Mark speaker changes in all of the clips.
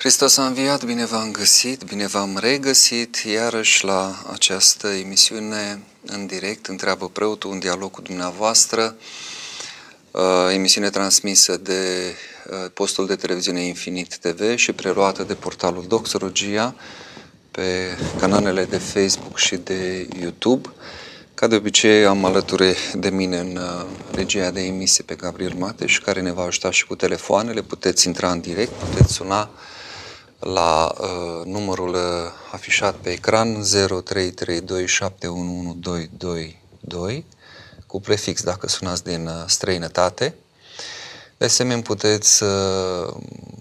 Speaker 1: Hristos a înviat, bine v-am găsit, bine v-am regăsit iarăși la această emisiune în direct, întreabă preotul, un dialog cu dumneavoastră, uh, emisiune transmisă de uh, postul de televiziune Infinit TV și preluată de portalul Doxologia pe canalele de Facebook și de YouTube. Ca de obicei am alături de mine în uh, regia de emisie pe Gabriel Mateș, care ne va ajuta și cu telefoanele. Puteți intra în direct, puteți suna la uh, numărul uh, afișat pe ecran 0332711222 cu prefix dacă sunați din uh, străinătate. De asemenea, puteți uh,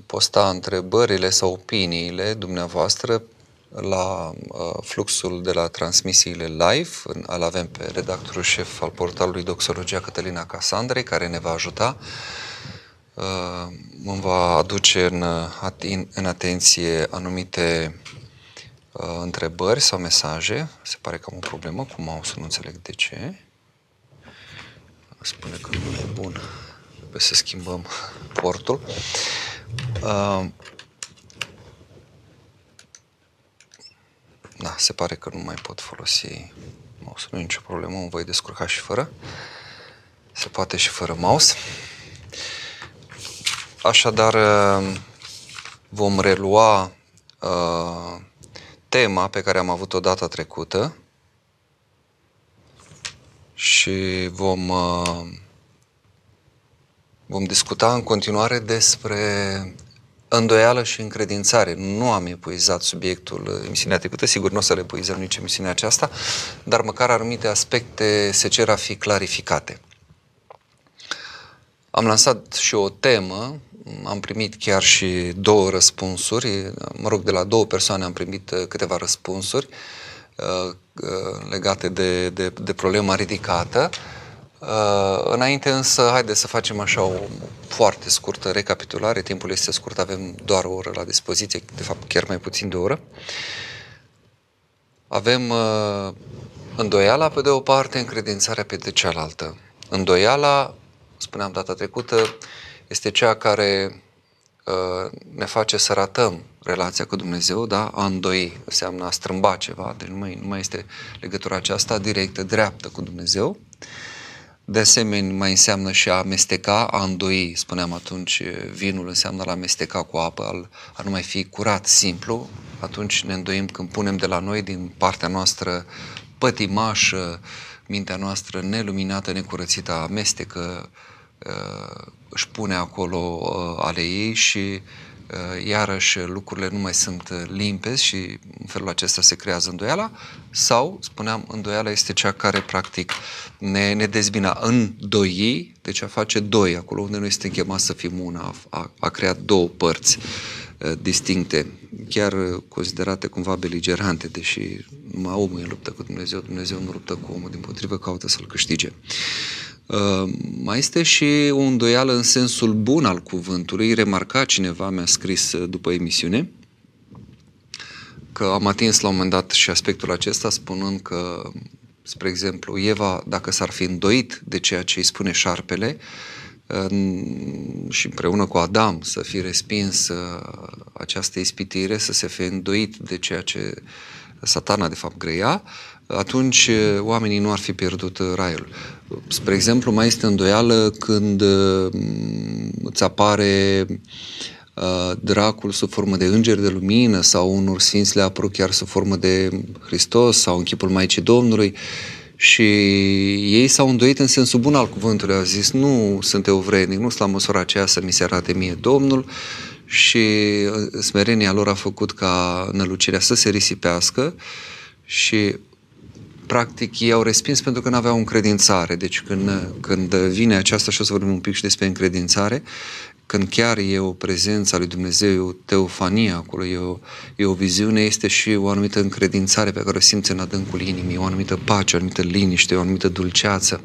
Speaker 1: posta întrebările sau opiniile dumneavoastră la uh, fluxul de la transmisiile live. Îl avem pe redactorul șef al portalului Doxologia Cătălina Casandrei, care ne va ajuta Uh, mă va aduce în, în atenție anumite uh, întrebări sau mesaje. Se pare că am o problemă cu mouse, nu înțeleg de ce. Spune că nu e bun. Trebuie să schimbăm portul. Uh, da, se pare că nu mai pot folosi mouse. Nu e nicio problemă, mă voi descurca și fără. Se poate și fără mouse. Așadar, uh, vom relua uh, tema pe care am avut-o data trecută și vom, uh, vom discuta în continuare despre îndoială și încredințare. Nu am epuizat subiectul emisiunea trecută, sigur nu o să le epuizăm nici emisiunea aceasta, dar măcar anumite aspecte se cer a fi clarificate. Am lansat și o temă am primit chiar și două răspunsuri, mă rog, de la două persoane am primit uh, câteva răspunsuri uh, uh, legate de, de, de problema ridicată. Înainte însă, haideți să facem așa o foarte scurtă recapitulare, timpul este scurt, avem doar o oră la dispoziție, de fapt chiar mai puțin de o oră. Avem îndoiala pe de o parte, încredințarea pe de cealaltă. Îndoiala, spuneam data trecută, este cea care uh, ne face să ratăm relația cu Dumnezeu, da? A îndoi înseamnă a strâmba ceva, deci nu mai, nu mai este legătura aceasta directă, dreaptă cu Dumnezeu. De asemenea, mai înseamnă și a amesteca, a îndoi, spuneam atunci, vinul înseamnă a amesteca cu apă, a nu mai fi curat, simplu. Atunci ne îndoim când punem de la noi, din partea noastră pătimașă, mintea noastră neluminată, necurățită, amestecă uh, își pune acolo uh, ale ei și uh, iarăși lucrurile nu mai sunt limpezi și în felul acesta se creează îndoiala sau, spuneam, îndoiala este cea care practic ne, ne dezbina în doi, deci a face doi, acolo unde noi suntem chemați să fim una, a, a creat două părți uh, distincte, chiar considerate cumva beligerante, deși numai omul e luptă cu Dumnezeu, Dumnezeu nu luptă cu omul, din potrivă caută să-l câștige. Uh, mai este și o îndoială în sensul bun al cuvântului. Remarca cineva, mi-a scris uh, după emisiune, că am atins la un moment dat și aspectul acesta spunând că, spre exemplu, Eva, dacă s-ar fi îndoit de ceea ce îi spune șarpele, și împreună cu Adam să fi respins uh, această ispitire, să se fi îndoit de ceea ce satana de fapt greia, atunci oamenii nu ar fi pierdut raiul. Spre exemplu, mai este îndoială când îți apare dracul sub formă de înger de lumină sau unor sfinți le apărut chiar sub formă de Hristos sau în chipul Maicii Domnului și ei s-au îndoit în sensul bun al cuvântului, au zis nu sunt vrednic, nu sunt la măsura aceea să mi se arate mie Domnul și smerenia lor a făcut ca nălucirea să se risipească și practic ei au respins pentru că nu aveau încredințare. Deci când, când vine aceasta, și o să vorbim un pic și despre încredințare, când chiar e o prezență a lui Dumnezeu, e o teofanie acolo, e o, e o viziune, este și o anumită încredințare pe care o simți în adâncul inimii, o anumită pace, o anumită liniște, o anumită dulceață.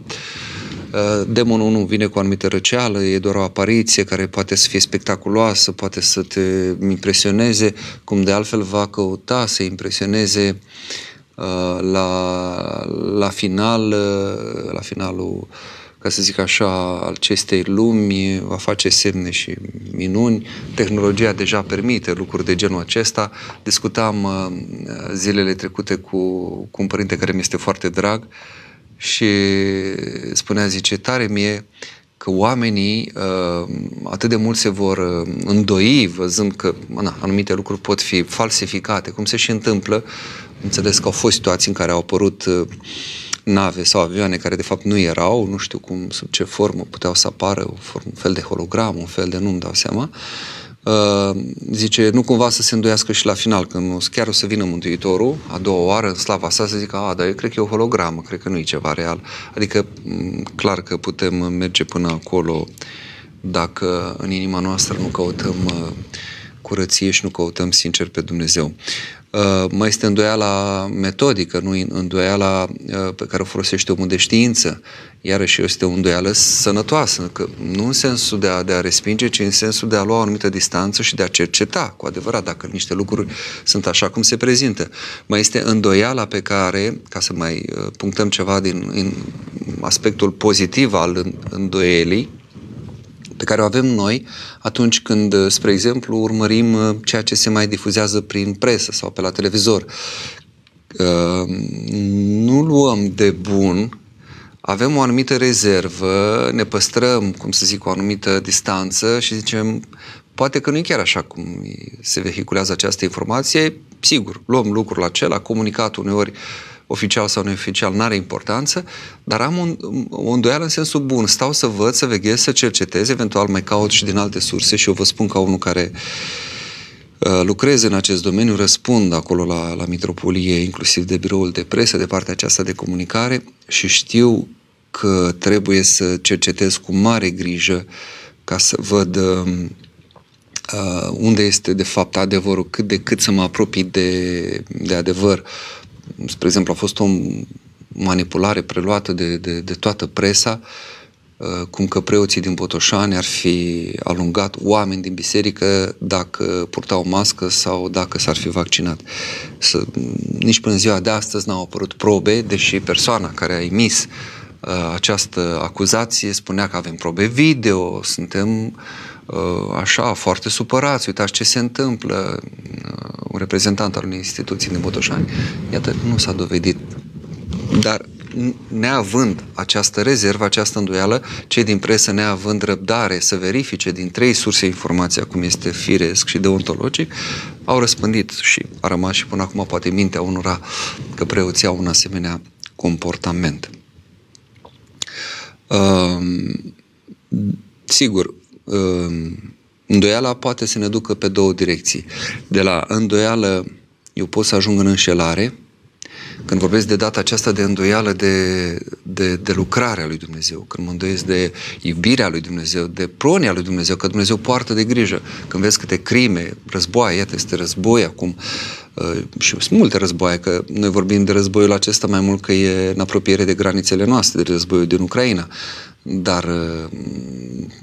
Speaker 1: Uh, demonul nu vine cu o anumită răceală, e doar o apariție care poate să fie spectaculoasă, poate să te impresioneze, cum de altfel va căuta să impresioneze uh, la, la final, uh, la finalul ca să zic așa, al acestei lumi, va face semne și minuni. Tehnologia deja permite lucruri de genul acesta. Discutam uh, zilele trecute cu, cu un părinte care mi este foarte drag și spunea, zice, tare mie că oamenii uh, atât de mult se vor uh, îndoi văzând că na, anumite lucruri pot fi falsificate, cum se și întâmplă. Înțeles că au fost situații în care au apărut uh, nave sau avioane care de fapt nu erau, nu știu cum, sub ce formă puteau să apară, un, form, un fel de hologram, un fel de nu-mi dau seama. Uh, zice, nu cumva să se îndoiască și la final, când chiar o să vină Mântuitorul, a doua oară, în slava sa, să zică, a, dar eu cred că e o hologramă, cred că nu e ceva real. Adică, clar că putem merge până acolo dacă în inima noastră nu căutăm uh, curăție și nu căutăm sincer pe Dumnezeu. Uh, mai este îndoiala metodică, nu îndoiala uh, pe care o folosește omul de știință. Iarăși este o îndoială sănătoasă, că nu în sensul de a, de a respinge, ci în sensul de a lua o anumită distanță și de a cerceta cu adevărat dacă niște lucruri sunt așa cum se prezintă. Mai este îndoiala pe care, ca să mai uh, punctăm ceva din, din aspectul pozitiv al îndoielii, pe care o avem noi atunci când, spre exemplu, urmărim uh, ceea ce se mai difuzează prin presă sau pe la televizor. Uh, nu luăm de bun, avem o anumită rezervă, ne păstrăm, cum să zic, o anumită distanță și zicem, poate că nu e chiar așa cum se vehiculează această informație, sigur, luăm lucrul acela, comunicat uneori uh, oficial sau neoficial, nu are importanță, dar am un, o îndoială în sensul bun. Stau să văd, să veghez, să cercetez, eventual mai caut și din alte surse și eu vă spun ca unul care uh, lucrez în acest domeniu, răspund acolo la, la Mitropolie, inclusiv de biroul de presă, de partea aceasta de comunicare și știu că trebuie să cercetez cu mare grijă ca să văd uh, unde este de fapt adevărul, cât de cât să mă apropii de, de adevăr spre exemplu, a fost o manipulare preluată de, de, de toată presa, uh, cum că preoții din Botoșani ar fi alungat oameni din biserică dacă purtau mască sau dacă s-ar fi vaccinat. Să, nici până ziua de astăzi n-au apărut probe, deși persoana care a emis uh, această acuzație spunea că avem probe video, suntem uh, așa, foarte supărați, uitați ce se întâmplă un reprezentant al unei instituții din Botoșani. Iată, nu s-a dovedit. Dar neavând această rezervă, această îndoială, cei din presă neavând răbdare să verifice din trei surse informația, cum este firesc și deontologic, au răspândit și a rămas și până acum poate mintea unora că preoții au un asemenea comportament. Uh, sigur, uh, Îndoiala poate să ne ducă pe două direcții. De la îndoială eu pot să ajung în înșelare, când vorbesc de data aceasta de îndoială de, de, de lucrarea lui Dumnezeu, când mă îndoiesc de iubirea lui Dumnezeu, de pronia lui Dumnezeu, că Dumnezeu poartă de grijă. Când vezi câte crime, războaie, iată, este război acum, uh, și sunt multe războaie, că noi vorbim de războiul acesta mai mult că e în apropiere de granițele noastre, de războiul din Ucraina. Dar uh,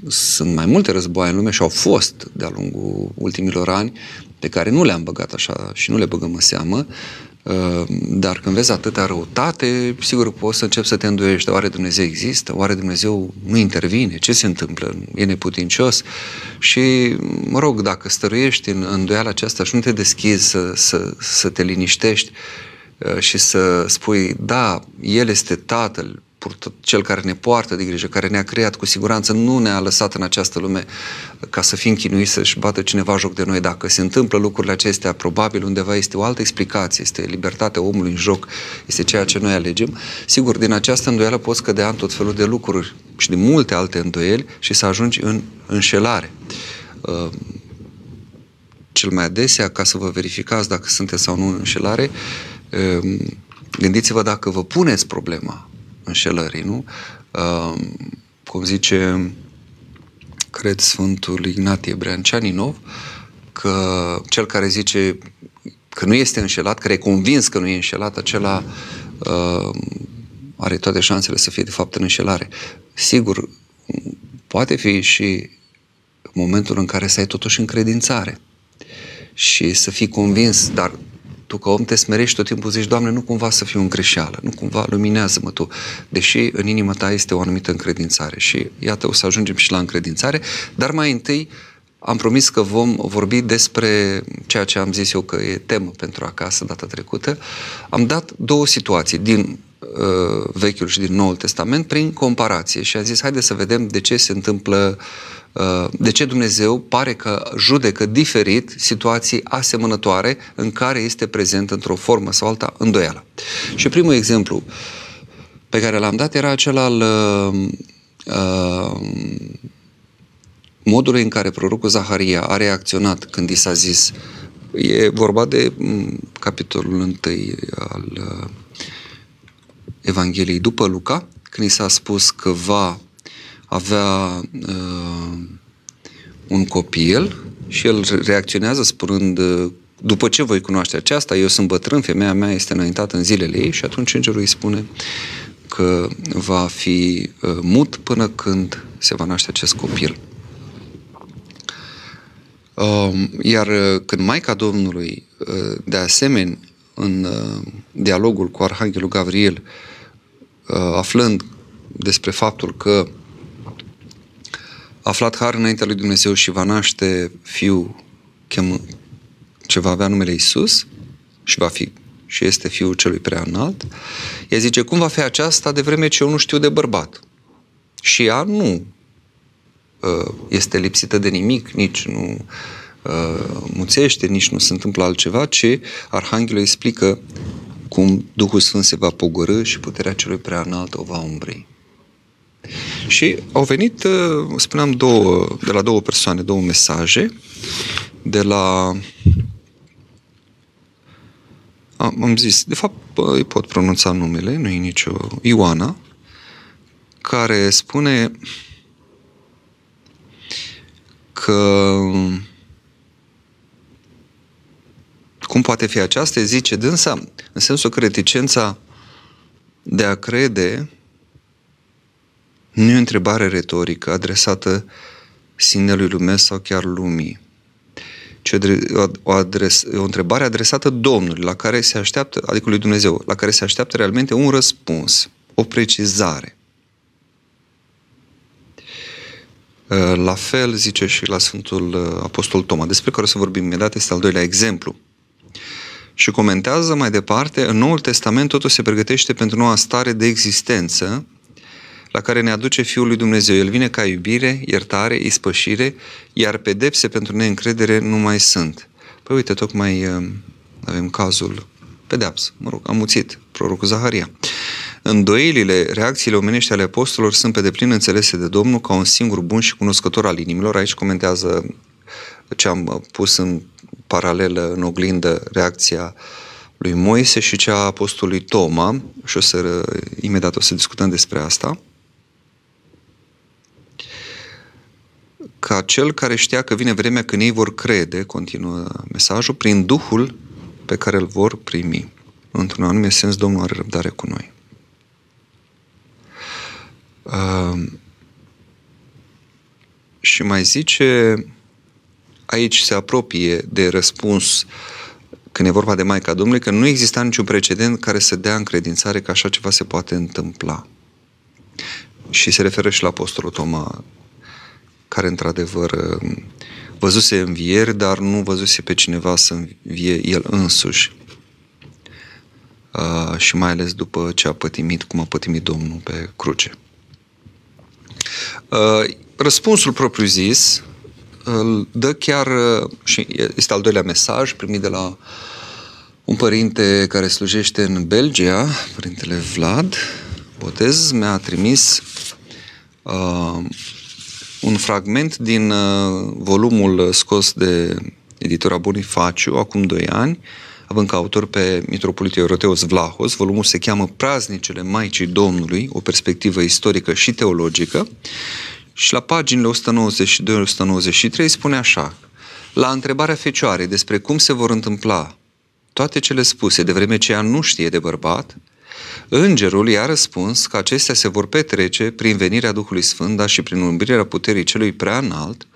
Speaker 1: sunt mai multe războaie în lume și au fost de-a lungul ultimilor ani pe care nu le-am băgat așa și nu le băgăm în seamă, uh, dar când vezi atâta răutate, sigur poți să începi să te îndoiești, oare Dumnezeu există, oare Dumnezeu nu intervine, ce se întâmplă, e neputincios? Și, mă rog, dacă stăruiești în îndoiala aceasta și nu te deschizi să, să, să te liniștești uh, și să spui, da, El este Tatăl, cel care ne poartă de grijă, care ne-a creat, cu siguranță nu ne-a lăsat în această lume ca să fim chinuiți să-și bată cineva joc de noi. Dacă se întâmplă lucrurile acestea, probabil undeva este o altă explicație, este libertatea omului în joc, este ceea ce noi alegem. Sigur, din această îndoială poți cădea în tot felul de lucruri și din multe alte îndoieli și să ajungi în înșelare. Uh, cel mai adesea, ca să vă verificați dacă sunteți sau nu în înșelare, uh, gândiți-vă dacă vă puneți problema înșelării, nu? Uh, cum zice, cred Sfântul Ignatie Breancianinov, că cel care zice că nu este înșelat, care e convins că nu e înșelat, acela uh, are toate șansele să fie de fapt în înșelare. Sigur, poate fi și momentul în care să ai totuși încredințare și să fii convins, dar tu ca om te smerești tot timpul, zici, Doamne, nu cumva să fiu în greșeală, nu cumva luminează-mă Tu, deși în inima ta este o anumită încredințare. Și iată, o să ajungem și la încredințare, dar mai întâi am promis că vom vorbi despre ceea ce am zis eu că e temă pentru acasă data trecută. Am dat două situații din uh, Vechiul și din Noul Testament prin comparație și am zis, haide să vedem de ce se întâmplă uh, de ce Dumnezeu pare că judecă diferit situații asemănătoare în care este prezent într-o formă sau alta îndoială. Și primul exemplu pe care l-am dat era acela al uh, uh, modul în care prorocul Zaharia a reacționat când i s-a zis, e vorba de mm, capitolul 1 al uh, Evangheliei după Luca, când i s-a spus că va avea uh, un copil și el reacționează spunând uh, după ce voi cunoaște aceasta, eu sunt bătrân, femeia mea este înaintată în zilele ei și atunci îngerul îi spune că va fi uh, mut până când se va naște acest copil. Um, iar uh, când Maica Domnului, uh, de asemenea, în uh, dialogul cu Arhanghelul Gabriel, aflând despre faptul că a aflat har înaintea lui Dumnezeu și va naște fiul chem, ce va avea numele Isus și va fi și este fiul celui prea înalt, ea zice, cum va fi aceasta de vreme ce eu nu știu de bărbat? Și ea nu Uh, este lipsită de nimic, nici nu uh, muțește, nici nu se întâmplă altceva, ci Arhanghelul explică cum Duhul Sfânt se va pogorâ și puterea celui prea înalt o va umbri. Și au venit, uh, spuneam, două, de la două persoane, două mesaje, de la am zis, de fapt îi pot pronunța numele, nu e nicio Ioana, care spune că cum poate fi aceasta, zice dânsa, în sensul că reticența de a crede nu e o întrebare retorică adresată sinelui lumesc sau chiar lumii, ci o, adres, o întrebare adresată Domnului, la care se așteaptă, adică lui Dumnezeu, la care se așteaptă realmente un răspuns, o precizare. Uh, la fel zice și la Sfântul uh, Apostol Toma, despre care o să vorbim imediat, este al doilea exemplu. Și comentează mai departe, în Noul Testament totul se pregătește pentru noua stare de existență la care ne aduce Fiul lui Dumnezeu. El vine ca iubire, iertare, ispășire, iar pedepse pentru neîncredere nu mai sunt. Păi uite, tocmai uh, avem cazul pedeapsă, mă rog, amuțit, prorocul Zaharia. Îndoielile, reacțiile omenești ale apostolilor sunt pe deplin înțelese de Domnul ca un singur bun și cunoscător al inimilor. Aici comentează ce am pus în paralelă, în oglindă, reacția lui Moise și cea a apostolului Toma și o să, imediat o să discutăm despre asta. Ca cel care știa că vine vremea când ei vor crede, continuă mesajul, prin Duhul pe care îl vor primi. Într-un anume sens, Domnul are răbdare cu noi. Uh, și mai zice, aici se apropie de răspuns când e vorba de Maica Domnului, că nu exista niciun precedent care să dea încredințare că așa ceva se poate întâmpla. Și se referă și la Apostolul Toma, care într-adevăr văzuse învieri, dar nu văzuse pe cineva să învie el însuși. Uh, și mai ales după ce a pătimit, cum a pătimit Domnul pe cruce. Uh, răspunsul propriu-zis îl dă chiar, uh, și este al doilea mesaj primit de la un părinte care slujește în Belgia, părintele Vlad Botez, mi-a trimis uh, un fragment din uh, volumul scos de editura Bonifaciu acum doi ani, având ca autor pe mitropolitul Euroteos Vlahos. Volumul se cheamă Praznicele Maicii Domnului, o perspectivă istorică și teologică. Și la paginile 192-193 spune așa, la întrebarea Fecioarei despre cum se vor întâmpla toate cele spuse de vreme ce ea nu știe de bărbat, Îngerul i-a răspuns că acestea se vor petrece prin venirea Duhului Sfânt, dar și prin umbrirea puterii celui prea înalt,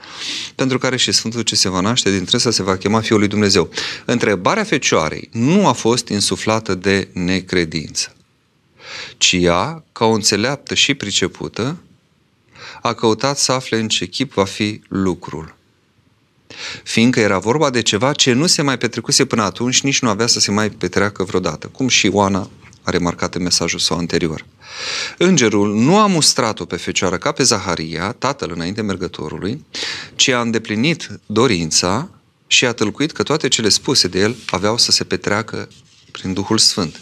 Speaker 1: pentru care și Sfântul ce se va naște dintre să se va chema Fiul lui Dumnezeu. Întrebarea Fecioarei nu a fost insuflată de necredință, ci ea, ca o înțeleaptă și pricepută, a căutat să afle în ce chip va fi lucrul. Fiindcă era vorba de ceva ce nu se mai petrecuse până atunci, nici nu avea să se mai petreacă vreodată, cum și Oana a remarcat în mesajul său anterior. Îngerul nu a mustrat-o pe fecioară ca pe Zaharia, tatăl înainte mergătorului, ci a îndeplinit dorința și a tâlcuit că toate cele spuse de el aveau să se petreacă prin Duhul Sfânt.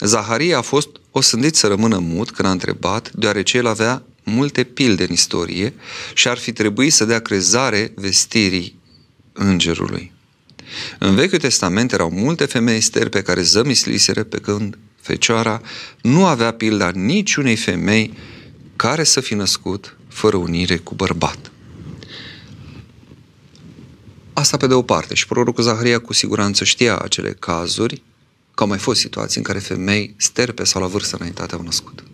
Speaker 1: Zaharia a fost osândit să rămână mut când a întrebat, deoarece el avea multe pilde în istorie și ar fi trebuit să dea crezare vestirii îngerului. În Vechiul Testament erau multe femei steri pe care zămisliseră pe când Fecioara nu avea pilda niciunei femei care să fi născut fără unire cu bărbat. Asta pe de o parte. Și prorocul Zaharia cu siguranță știa acele cazuri, că au mai fost situații în care femei sterpe sau la vârstă înaintate au născut.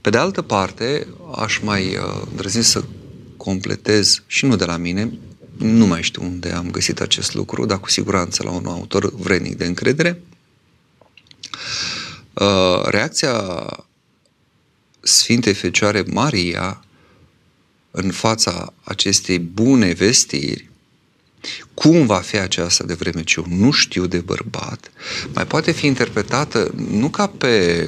Speaker 1: Pe de altă parte, aș mai uh, îndrăzni să completez și nu de la mine, nu mai știu unde am găsit acest lucru, dar cu siguranță la un autor vrednic de încredere. Uh, reacția Sfintei Fecioare Maria în fața acestei bune vestiri, cum va fi aceasta de vreme ce eu nu știu de bărbat, mai poate fi interpretată nu ca pe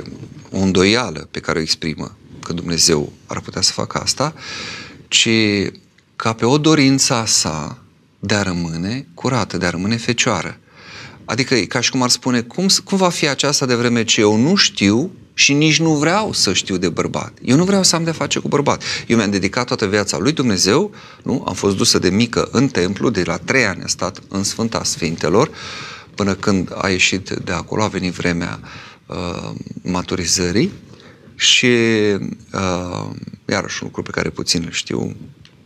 Speaker 1: o îndoială pe care o exprimă, că Dumnezeu ar putea să facă asta, ci ca pe o dorință a sa de a rămâne curată, de a rămâne fecioară. Adică e ca și cum ar spune, cum, cum va fi aceasta de vreme ce eu nu știu și nici nu vreau să știu de bărbat. Eu nu vreau să am de face cu bărbat. Eu mi-am dedicat toată viața lui Dumnezeu, nu? Am fost dusă de mică în templu, de la trei ani a stat în Sfânta Sfintelor, până când a ieșit de acolo, a venit vremea uh, maturizării și uh, iarăși un lucru pe care puțin îl știu,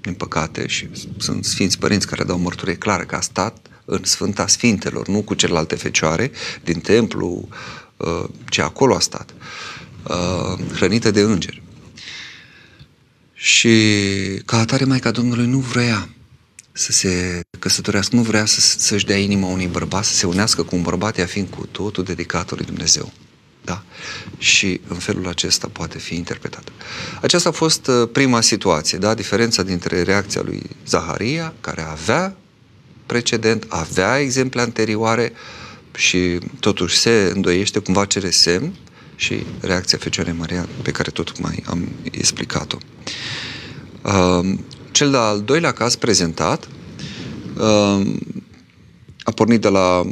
Speaker 1: din păcate, și sunt sfinți părinți care dau mărturie clară că a stat în Sfânta Sfintelor, nu cu celelalte fecioare din templu, uh, ce acolo a stat, uh, hrănită de îngeri. Și ca atare Maica Domnului nu vrea să se căsătorească, nu vrea să, să-și dea inima unui bărbat, să se unească cu un bărbat, ea fiind cu totul dedicat lui Dumnezeu. Da? Și în felul acesta poate fi interpretată. Aceasta a fost uh, prima situație, da? diferența dintre reacția lui Zaharia, care avea precedent, avea exemple anterioare și totuși se îndoiește, cumva cere semn și reacția Fecioarei Maria pe care tot mai am explicat-o. Um, cel de-al doilea caz prezentat um, a pornit de la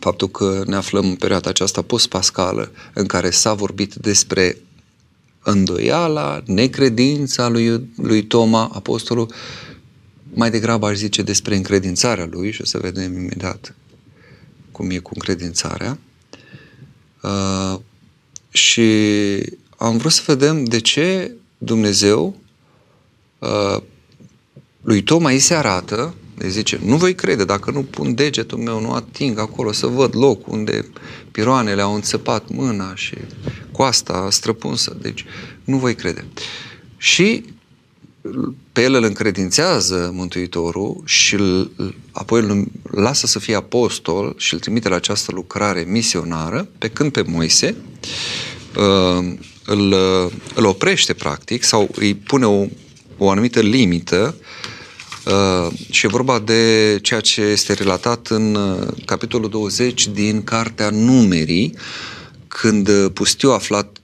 Speaker 1: faptul că ne aflăm în perioada aceasta post-pascală în care s-a vorbit despre îndoiala, necredința lui, lui Toma, apostolul, mai degrabă aș zice despre încredințarea lui și o să vedem imediat cum e cu încredințarea. Uh, și am vrut să vedem de ce Dumnezeu uh, lui Toma îi se arată, îi zice, nu voi crede dacă nu pun degetul meu, nu ating acolo să văd loc unde piroanele au înțepat mâna și coasta străpunsă. Deci nu voi crede. Și pe el îl încredințează Mântuitorul și îl, apoi îl lasă să fie apostol și îl trimite la această lucrare misionară, pe când pe Moise uh, îl, îl oprește practic sau îi pune o, o anumită limită uh, și e vorba de ceea ce este relatat în uh, capitolul 20 din Cartea Numerii, când pustiu aflat,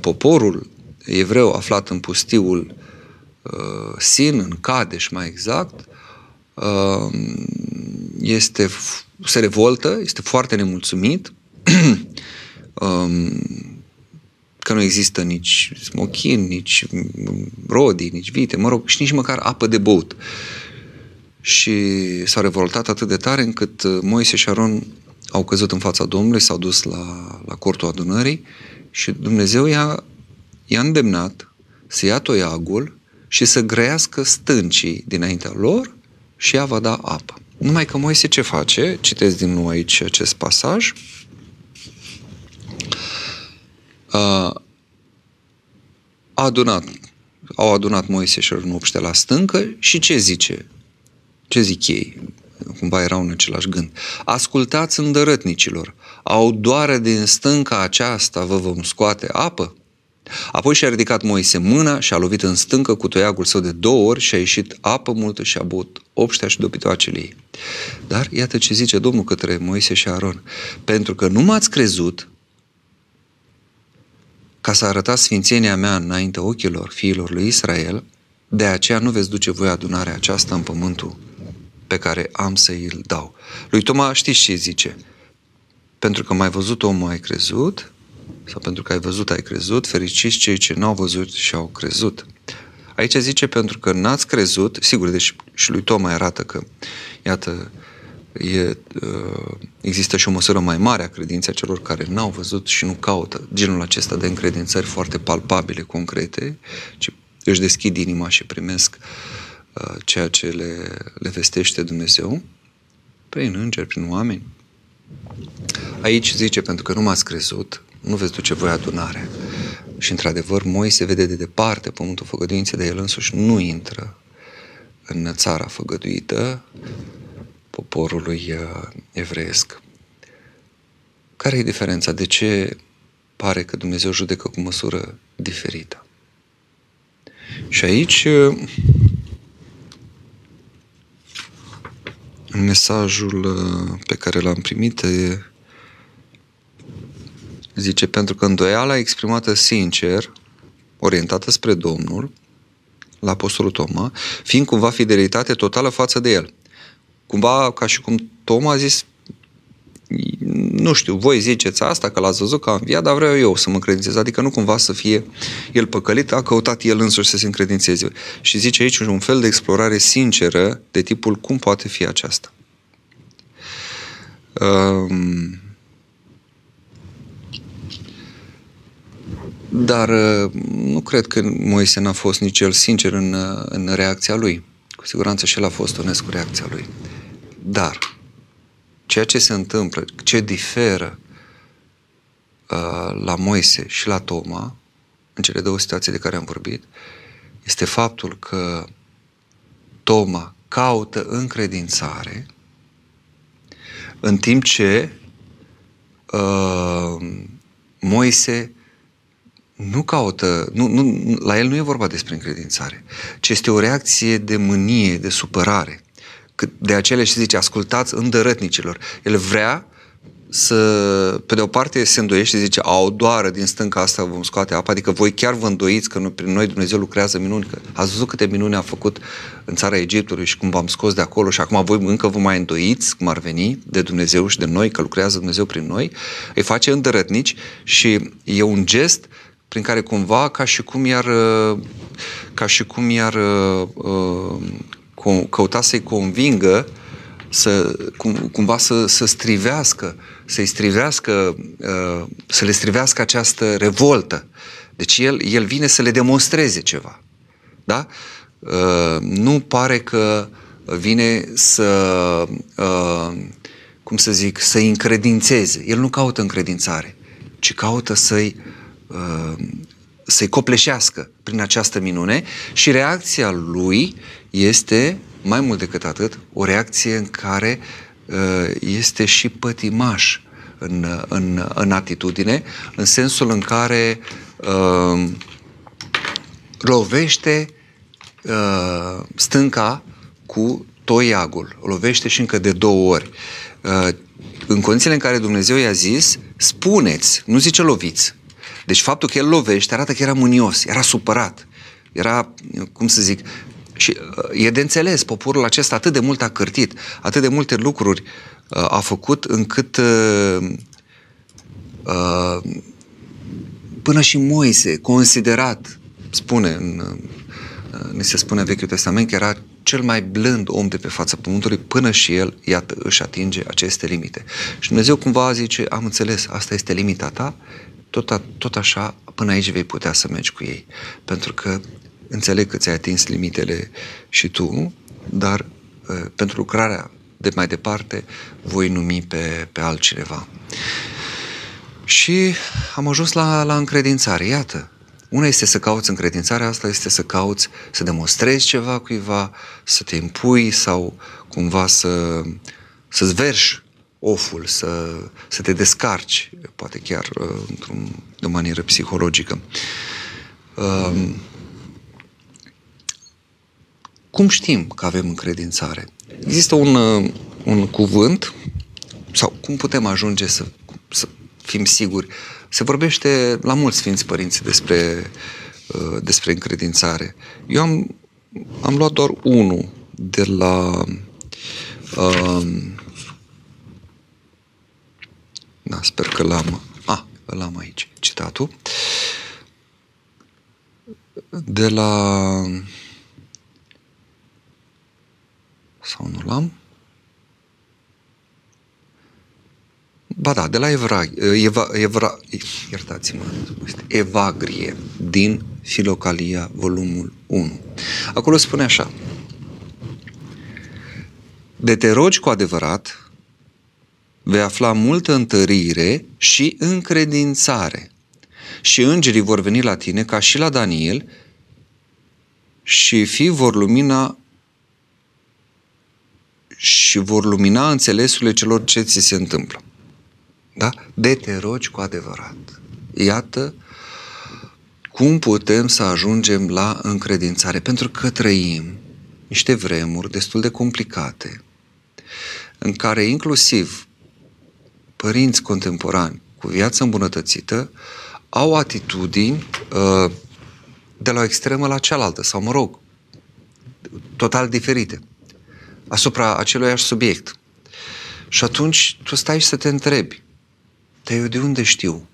Speaker 1: poporul evreu aflat în pustiul Uh, Sin, în Kadesh mai exact, uh, este, se revoltă, este foarte nemulțumit, um, că nu există nici smochin, nici rodi, nici vite, mă rog, și nici măcar apă de băut. Și s-a revoltat atât de tare încât uh, Moise și Aron au căzut în fața Domnului, s-au dus la, la cortul adunării și Dumnezeu i-a, i-a îndemnat să ia toiagul și să grăiască stâncii dinaintea lor și ea va da apă. Numai că Moise ce face? Citesc din nou aici acest pasaj. a adunat, au adunat Moise și Aron obște la stâncă și ce zice? Ce zic ei? Cumva erau în același gând. Ascultați îndărătnicilor, au doare din stânca aceasta vă vom scoate apă? Apoi și-a ridicat Moise mâna și a lovit în stâncă cu toiagul său de două ori și a ieșit apă multă și a băut obștea și dopitoacele ei. Dar iată ce zice Domnul către Moise și Aron. Pentru că nu m-ați crezut ca să arătați sfințenia mea înainte ochilor fiilor lui Israel, de aceea nu veți duce voi adunarea aceasta în pământul pe care am să îl dau. Lui Toma știți ce zice? Pentru că mai văzut omul ai crezut, sau pentru că ai văzut ai crezut, fericiți cei ce n-au văzut și au crezut. Aici zice pentru că n-ați crezut, sigur, deci și lui Toma arată că, iată, e, uh, există și o măsură mai mare a credinței celor care n-au văzut și nu caută genul acesta de încredințări foarte palpabile, concrete, ci își deschid inima și primesc uh, ceea ce le, le vestește Dumnezeu prin îngeri, prin oameni. Aici zice, pentru că nu m-ați crezut, nu veți duce voi adunarea. Și într-adevăr, Moise vede de departe pământul făgăduinței, de el însuși nu intră în țara făgăduită poporului uh, evreiesc. Care e diferența? De ce pare că Dumnezeu judecă cu măsură diferită? Și aici, uh, în mesajul uh, pe care l-am primit, Zice, pentru că îndoiala exprimată sincer, orientată spre Domnul, la Apostolul Toma, fiind cumva fidelitate totală față de el. Cumva, ca și cum Toma a zis, nu știu, voi ziceți asta, că l-ați văzut că am înviat, dar vreau eu să mă încredințez. Adică nu cumva să fie el păcălit, a căutat el însuși să se încredințeze. Și zice aici un fel de explorare sinceră de tipul cum poate fi aceasta. Um, Dar uh, nu cred că Moise n-a fost nici el sincer în, uh, în reacția lui. Cu siguranță și el a fost onest cu reacția lui. Dar ceea ce se întâmplă, ce diferă uh, la Moise și la Toma, în cele două situații de care am vorbit, este faptul că Toma caută încredințare în timp ce uh, Moise nu caută, nu, nu, la el nu e vorba despre încredințare, ci este o reacție de mânie, de supărare. De aceea și zice, ascultați îndărătnicilor. El vrea să, pe de o parte, se îndoiește și zice, au doară din stânca asta vom scoate apa, adică voi chiar vă îndoiți că prin noi Dumnezeu lucrează minuni, că ați văzut câte minuni a făcut în țara Egiptului și cum v-am scos de acolo și acum voi încă vă mai îndoiți cum ar veni de Dumnezeu și de noi, că lucrează Dumnezeu prin noi, îi face îndărătnici și e un gest uh, prin care cumva ca și cum iar ca și cum iar uh, căuta să-i convingă să, cum, cumva să, să strivească, să-i strivească, uh, să le strivească această revoltă. Deci el, el vine să le demonstreze ceva. Da? Uh, nu pare că vine să, uh, cum să zic, să-i încredințeze. El nu caută încredințare, ci caută să-i uh, Uh, să-i copleșească prin această minune și reacția lui este, mai mult decât atât, o reacție în care uh, este și pătimaș în, în, în atitudine, în sensul în care uh, lovește uh, stânca cu toiagul, lovește și încă de două ori. Uh, în condițiile în care Dumnezeu i-a zis, spuneți, nu zice loviți, deci faptul că el lovește arată că era mânios, era supărat, era, cum să zic, și uh, e de înțeles, poporul acesta atât de mult a cârtit, atât de multe lucruri uh, a făcut încât uh, uh, până și Moise, considerat, spune în, uh, ne se spune în Vechiul Testament că era cel mai blând om de pe fața pământului, până și el, iată, își atinge aceste limite. Și Dumnezeu cumva zice, am înțeles, asta este limita ta, tot, a, tot așa, până aici vei putea să mergi cu ei. Pentru că înțeleg că ți-ai atins limitele și tu, dar uh, pentru lucrarea de mai departe voi numi pe, pe altcineva. Și am ajuns la, la încredințare. Iată, una este să cauți încredințarea, asta este să cauți să demonstrezi ceva cuiva, să te impui sau cumva să, să-ți verși oful, să, să te descarci, poate chiar uh, într-un, de o manieră psihologică. Uh, cum știm că avem încredințare? Există un, uh, un cuvânt sau cum putem ajunge să, să fim siguri? Se vorbește la mulți Sfinți Părinți despre, uh, despre încredințare. Eu am, am luat doar unul de la uh, da, sper că l-am. A, ah, l-am aici, citatul. De la... Sau nu l-am? Ba da, de la Evra, Eva, Evra, iertați-mă, Evagrie, din Filocalia, volumul 1. Acolo spune așa, de te rogi cu adevărat, vei afla multă întărire și încredințare. Și îngerii vor veni la tine ca și la Daniel și fi vor lumina și vor lumina înțelesurile celor ce ți se întâmplă. Da? De te rogi cu adevărat. Iată cum putem să ajungem la încredințare, pentru că trăim niște vremuri destul de complicate, în care inclusiv părinți contemporani cu viață îmbunătățită au atitudini uh, de la o extremă la cealaltă, sau mă rog, total diferite, asupra aceluiași subiect. Și atunci tu stai și să te întrebi, dar eu de unde știu?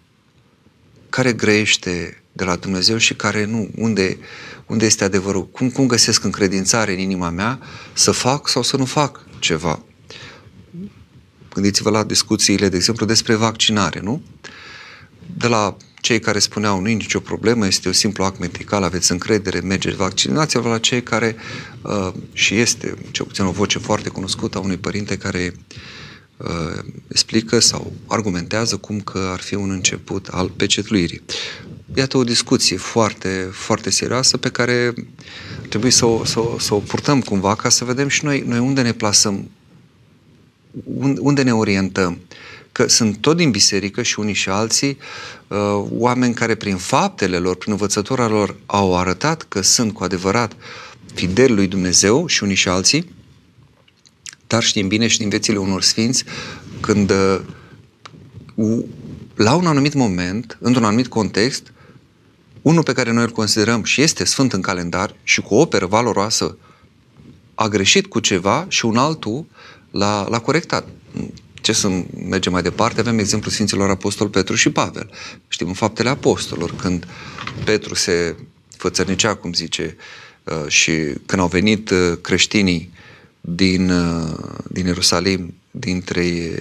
Speaker 1: Care grește de la Dumnezeu și care nu? Unde, unde este adevărul? Cum, cum găsesc încredințare în inima mea să fac sau să nu fac ceva? Gândiți-vă la discuțiile, de exemplu, despre vaccinare, nu? De la cei care spuneau nu e nicio problemă, este o simplu act medical, aveți încredere, mergeți, vaccinați-vă la cei care, uh, și este ce puțin o voce foarte cunoscută a unui părinte care uh, explică sau argumentează cum că ar fi un început al pecetluirii. Iată o discuție foarte, foarte serioasă pe care trebuie să o, să, o, să o purtăm cumva ca să vedem și noi, noi unde ne plasăm unde ne orientăm? Că sunt tot din biserică și unii și alții uh, oameni care prin faptele lor, prin învățătura lor au arătat că sunt cu adevărat fideli lui Dumnezeu și unii și alții, dar știm bine și din viețile unor sfinți când uh, la un anumit moment, într-un anumit context, unul pe care noi îl considerăm și este sfânt în calendar și cu o operă valoroasă a greșit cu ceva și un altul l-a, l-a corectat. Ce să mergem mai departe? Avem exemplul Sfinților Apostol Petru și Pavel. Știm în faptele apostolilor, când Petru se fățărnicea, cum zice, uh, și când au venit uh, creștinii din, uh, din Ierusalim, dintre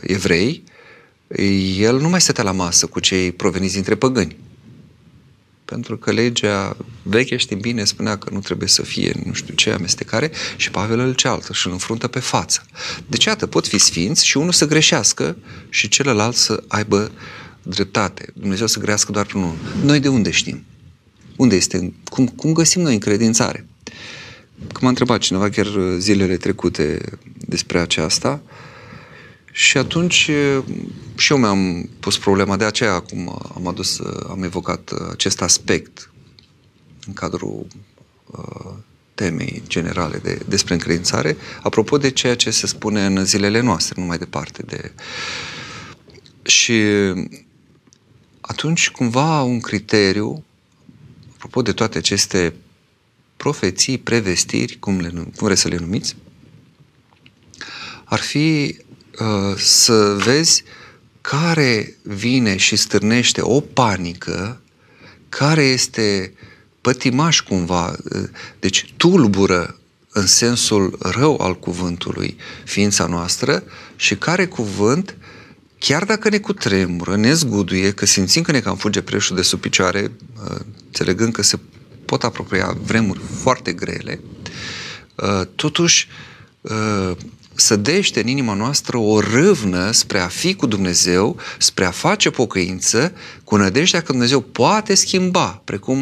Speaker 1: evrei, el nu mai stătea la masă cu cei proveniți dintre păgâni pentru că legea veche, știm bine, spunea că nu trebuie să fie nu știu ce amestecare și Pavel îl cealtă și îl înfruntă pe față. Deci, iată, pot fi sfinți și unul să greșească și celălalt să aibă dreptate. Dumnezeu să grească doar prin unul. Noi de unde știm? Unde este? Cum, cum găsim noi încredințare? Că m-a întrebat cineva chiar zilele trecute despre aceasta, uh, și atunci și eu mi-am pus problema, de aceea acum am adus, am evocat acest aspect în cadrul uh, temei generale de, despre încredințare, apropo de ceea ce se spune în zilele noastre, nu mai departe de... Și atunci cumva un criteriu, apropo de toate aceste profeții, prevestiri, cum, le, cum vreți să le numiți, ar fi Uh, să vezi care vine și stârnește o panică, care este pătimaș cumva, uh, deci tulbură în sensul rău al cuvântului ființa noastră și care cuvânt, chiar dacă ne cutremură, ne zguduie, că simțim că ne cam fuge preșul de sub picioare, uh, înțelegând că se pot apropia vremuri foarte grele, totuși sădește în inima noastră o râvnă spre a fi cu Dumnezeu, spre a face pocăință, cu nădejdea că Dumnezeu poate schimba, precum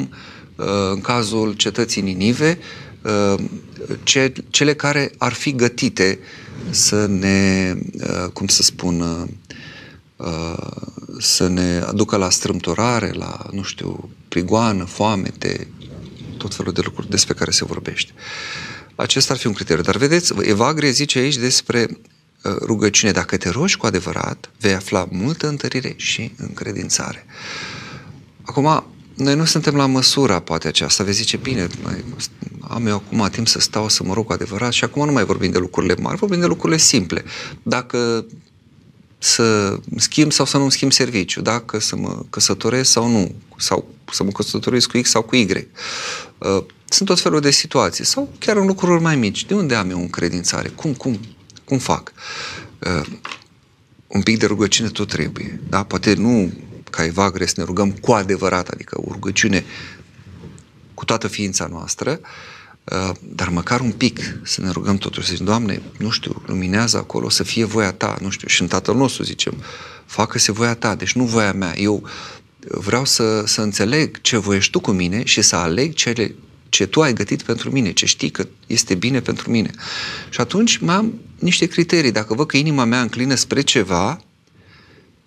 Speaker 1: uh, în cazul cetății Ninive, uh, cele care ar fi gătite să ne, uh, cum să spun, să ne aducă la strâmtorare, la, nu știu, prigoană, foamete, tot felul de lucruri despre care se vorbește. Acesta ar fi un criteriu. Dar vedeți, Evagrie zice aici despre uh, rugăciune. Dacă te rogi cu adevărat, vei afla multă întărire și încredințare. Acum, noi nu suntem la măsura, poate aceasta. Vezi zice, bine, am eu acum timp să stau să mă rog cu adevărat și acum nu mai vorbim de lucrurile mari, vorbim de lucrurile simple. Dacă să schimb sau să nu schimb serviciu, dacă să mă căsătoresc sau nu, sau să mă căsătoresc cu X sau cu Y. Uh, sunt tot felul de situații sau chiar în lucruri mai mici. De unde am eu încredințare? Cum, cum, cum fac? Uh, un pic de rugăciune tot trebuie. Da? Poate nu ca evagre să ne rugăm cu adevărat, adică o rugăciune cu toată ființa noastră, uh, dar măcar un pic să ne rugăm totuși, să zicem, Doamne, nu știu, luminează acolo, să fie voia Ta, nu știu, și în Tatăl nostru zicem, facă-se voia Ta, deci nu voia mea, eu vreau să, să înțeleg ce voiești Tu cu mine și să aleg cele, ce tu ai gătit pentru mine, ce știi că este bine pentru mine. Și atunci mai am niște criterii. Dacă văd că inima mea înclină spre ceva,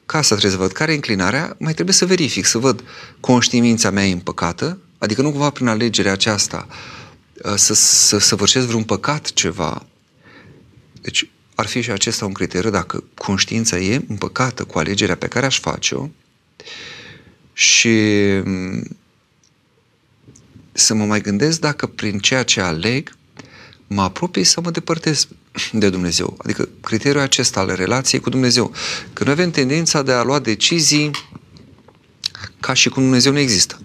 Speaker 1: ca asta trebuie să văd care e înclinarea, mai trebuie să verific, să văd conștiința mea e împăcată, adică nu cumva prin alegerea aceasta uh, să, să săvârșesc vreun păcat ceva. Deci ar fi și acesta un criteriu dacă conștiința e împăcată cu alegerea pe care aș face-o și mm, să mă mai gândesc dacă prin ceea ce aleg mă apropii să mă depărtez de Dumnezeu. Adică criteriul acesta al relației cu Dumnezeu. Că noi avem tendința de a lua decizii ca și cum Dumnezeu nu există.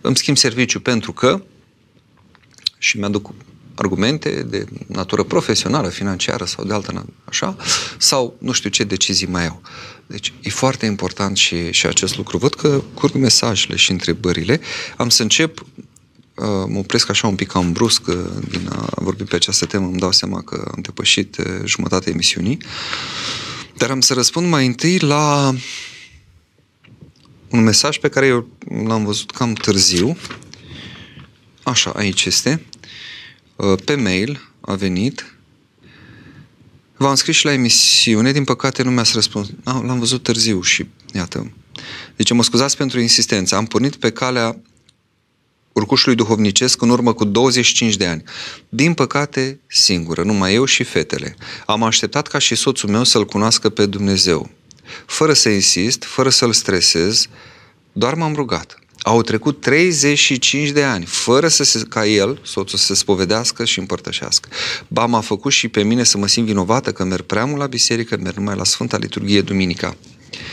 Speaker 1: Îmi schimb serviciu pentru că și mi-aduc argumente de natură profesională, financiară sau de altă așa, sau nu știu ce decizii mai au. Deci e foarte important și, și acest lucru. Văd că curg mesajele și întrebările. Am să încep Uh, mă opresc așa un pic cam brusc uh, din a vorbi pe această temă, îmi dau seama că am depășit uh, jumătatea emisiunii, dar am să răspund mai întâi la un mesaj pe care eu l-am văzut cam târziu. Așa, aici este. Pe mail a venit. V-am scris și la emisiune, din păcate nu mi-ați răspuns. L-am văzut târziu și iată. Deci mă scuzați pentru insistență. Am pornit pe calea urcușului duhovnicesc în urmă cu 25 de ani. Din păcate, singură, numai eu și fetele. Am așteptat ca și soțul meu să-L cunoască pe Dumnezeu. Fără să insist, fără să-L stresez, doar m-am rugat. Au trecut 35 de ani, fără să se, ca el, soțul, să se spovedească și împărtășească. Ba m-a făcut și pe mine să mă simt vinovată că merg prea mult la biserică, merg numai la Sfânta Liturghie Duminica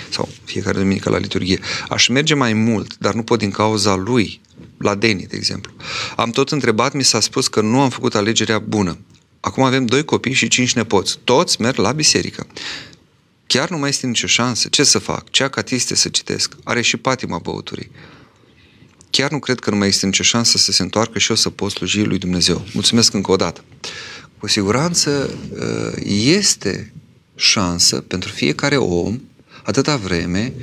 Speaker 1: sau fiecare duminică la liturghie. Aș merge mai mult, dar nu pot din cauza lui, la Deni, de exemplu. Am tot întrebat, mi s-a spus că nu am făcut alegerea bună. Acum avem doi copii și cinci nepoți. Toți merg la biserică. Chiar nu mai este nicio șansă. Ce să fac? Ce acatiste să citesc? Are și patima băuturii. Chiar nu cred că nu mai este nicio șansă să se întoarcă și eu să pot sluji lui Dumnezeu. Mulțumesc încă o dată. Cu siguranță uh, este șansă pentru fiecare om atâta vreme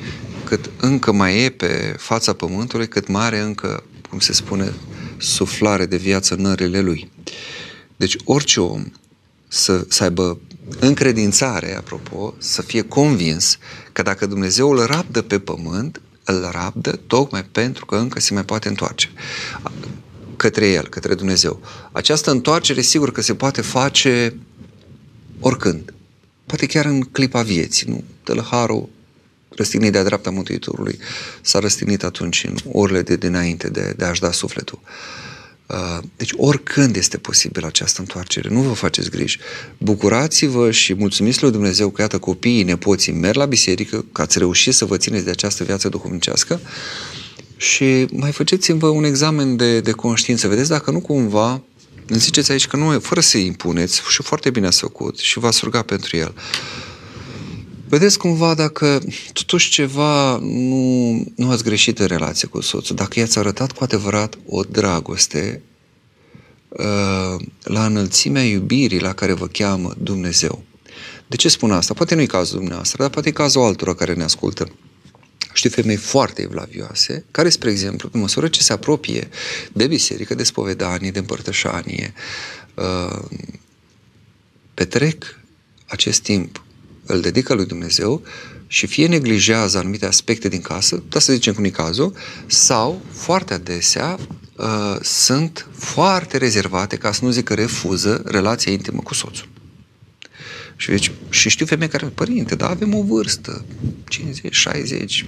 Speaker 1: cât încă mai e pe fața pământului, cât mai are încă, cum se spune, suflare de viață în nările lui. Deci orice om să, să aibă încredințare, apropo, să fie convins că dacă Dumnezeu îl rabdă pe pământ, îl rabdă tocmai pentru că încă se mai poate întoarce către El, către Dumnezeu. Această întoarcere, sigur că se poate face oricând. Poate chiar în clipa vieții, nu? Tălăharul răstignit de-a dreapta Mântuitorului s-a răstignit atunci în orele de dinainte de, de a-și da sufletul. Uh, deci oricând este posibil această întoarcere, nu vă faceți griji. Bucurați-vă și mulțumiți lui Dumnezeu că iată copiii, nepoții merg la biserică, că ați reușit să vă țineți de această viață duhovnicească și mai faceți-vă un examen de, de conștiință. Vedeți dacă nu cumva îmi ziceți aici că nu, fără să-i impuneți, și foarte bine ați făcut și v-ați ruga pentru el. Vedeți cumva dacă totuși ceva nu, nu ați greșit în relație cu soțul, dacă i-ați arătat cu adevărat o dragoste uh, la înălțimea iubirii la care vă cheamă Dumnezeu. De ce spun asta? Poate nu e cazul dumneavoastră, dar poate e cazul altora care ne ascultă. Știu femei foarte evlavioase, care, spre exemplu, pe măsură ce se apropie de biserică, de spovedanie, de împărtășanie, uh, petrec acest timp, îl dedică lui Dumnezeu și fie neglijează anumite aspecte din casă, da să zicem cum e cazul, sau foarte adesea uh, sunt foarte rezervate, ca să nu zic că refuză relația intimă cu soțul. Și, deci, și știu femei care, părinte, da, avem o vârstă, 50, 60.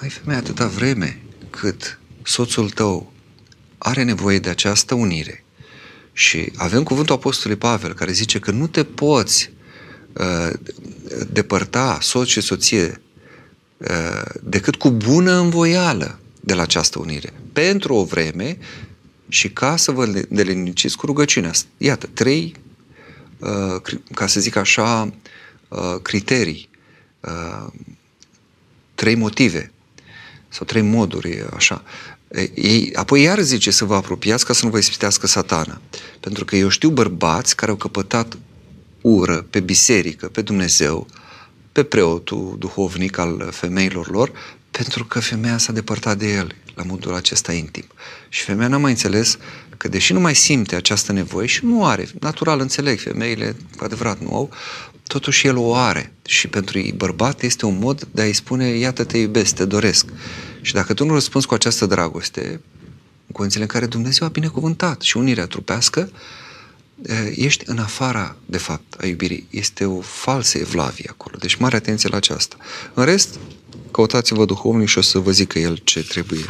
Speaker 1: Mai femeie atâta vreme cât soțul tău are nevoie de această unire și avem cuvântul Apostolului Pavel care zice că nu te poți uh, depărta soț și soție uh, decât cu bună învoială de la această unire. Pentru o vreme și ca să vă deliniciți cu rugăciunea. Iată, trei Uh, ca să zic așa, uh, criterii, uh, trei motive sau trei moduri, așa. Ei, apoi iar zice să vă apropiați ca să nu vă ispitească satana. Pentru că eu știu bărbați care au căpătat ură pe biserică, pe Dumnezeu, pe preotul duhovnic al femeilor lor, pentru că femeia s-a depărtat de el la modul acesta intim. Și femeia n-a mai înțeles că deși nu mai simte această nevoie și nu are, natural înțeleg, femeile cu adevărat nu au, totuși el o are. Și pentru ei bărbat este un mod de a-i spune, iată te iubesc, te doresc. Și dacă tu nu răspunzi cu această dragoste, în condițiile în care Dumnezeu a binecuvântat și unirea trupească, ești în afara, de fapt, a iubirii. Este o falsă evlavie acolo. Deci mare atenție la aceasta. În rest, căutați-vă duhovnic și o să vă zică el ce trebuie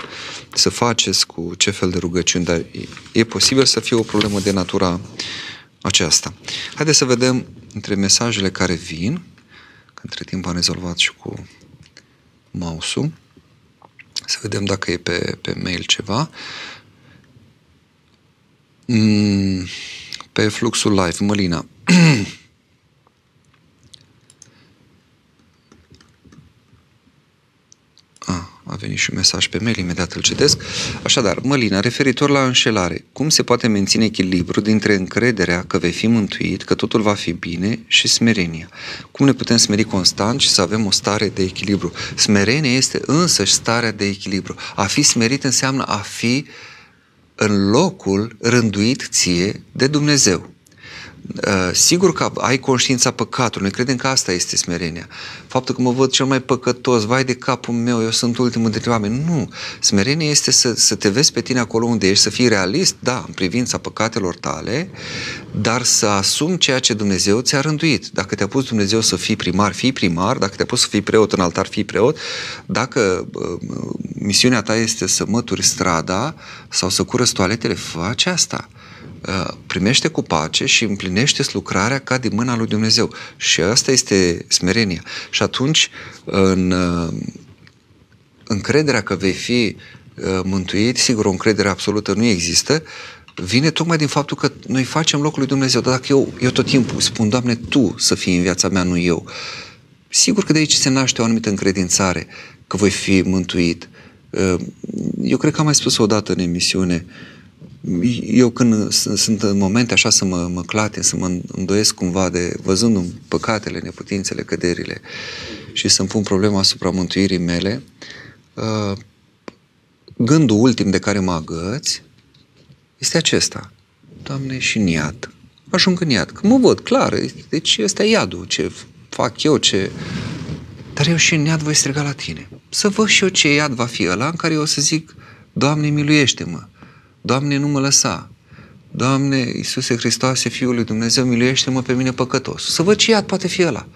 Speaker 1: să faceți, cu ce fel de rugăciuni, dar e, e posibil să fie o problemă de natura aceasta. Haideți să vedem între mesajele care vin, că între timp am rezolvat și cu mouse-ul, să vedem dacă e pe, pe mail ceva. Mm, pe fluxul live, Mălina. a venit și un mesaj pe mail, imediat îl citesc. Așadar, Mălina, referitor la înșelare, cum se poate menține echilibru dintre încrederea că vei fi mântuit, că totul va fi bine și smerenia? Cum ne putem smeri constant și să avem o stare de echilibru? Smerenia este însăși starea de echilibru. A fi smerit înseamnă a fi în locul rânduit ție de Dumnezeu. Uh, sigur că ai conștiința păcatului, noi credem că asta este smerenia. Faptul că mă văd cel mai păcătos, vai de capul meu, eu sunt ultimul dintre oameni. Nu. Smerenia este să, să te vezi pe tine acolo unde ești, să fii realist, da, în privința păcatelor tale, dar să asumi ceea ce Dumnezeu ți-a rânduit. Dacă te-a pus Dumnezeu să fii primar, fii primar, dacă te-a pus să fii preot în altar, fii preot, dacă uh, misiunea ta este să mături strada sau să curăți toaletele, fă aceasta. Uh, primește cu pace și împlinește lucrarea ca din mâna lui Dumnezeu. Și asta este smerenia. Și atunci, în uh, încrederea că vei fi uh, mântuit, sigur, o încredere absolută nu există, vine tocmai din faptul că noi facem locul lui Dumnezeu. Dar dacă eu, eu tot timpul spun, Doamne, Tu să fii în viața mea, nu eu, sigur că de aici se naște o anumită încredințare că voi fi mântuit. Eu cred că am mai spus o dată în emisiune, eu când sunt în momente așa să mă, mă clatin, să mă îndoiesc cumva de văzând păcatele, neputințele, căderile și să-mi pun problema asupra mântuirii mele, uh, gândul ultim de care mă agăți este acesta. Doamne, și în iad. Ajung în iad. Că mă văd, clar, deci ăsta e iadul, ce fac eu, ce... Dar eu și în iad voi striga la tine. Să văd și eu ce iad va fi ăla în care eu o să zic, Doamne, miluiește-mă. Doamne, nu mă lăsa. Doamne, Iisuse Hristoase, Fiul lui Dumnezeu, miluiește-mă pe mine păcătos. Să văd ce iad poate fi ăla.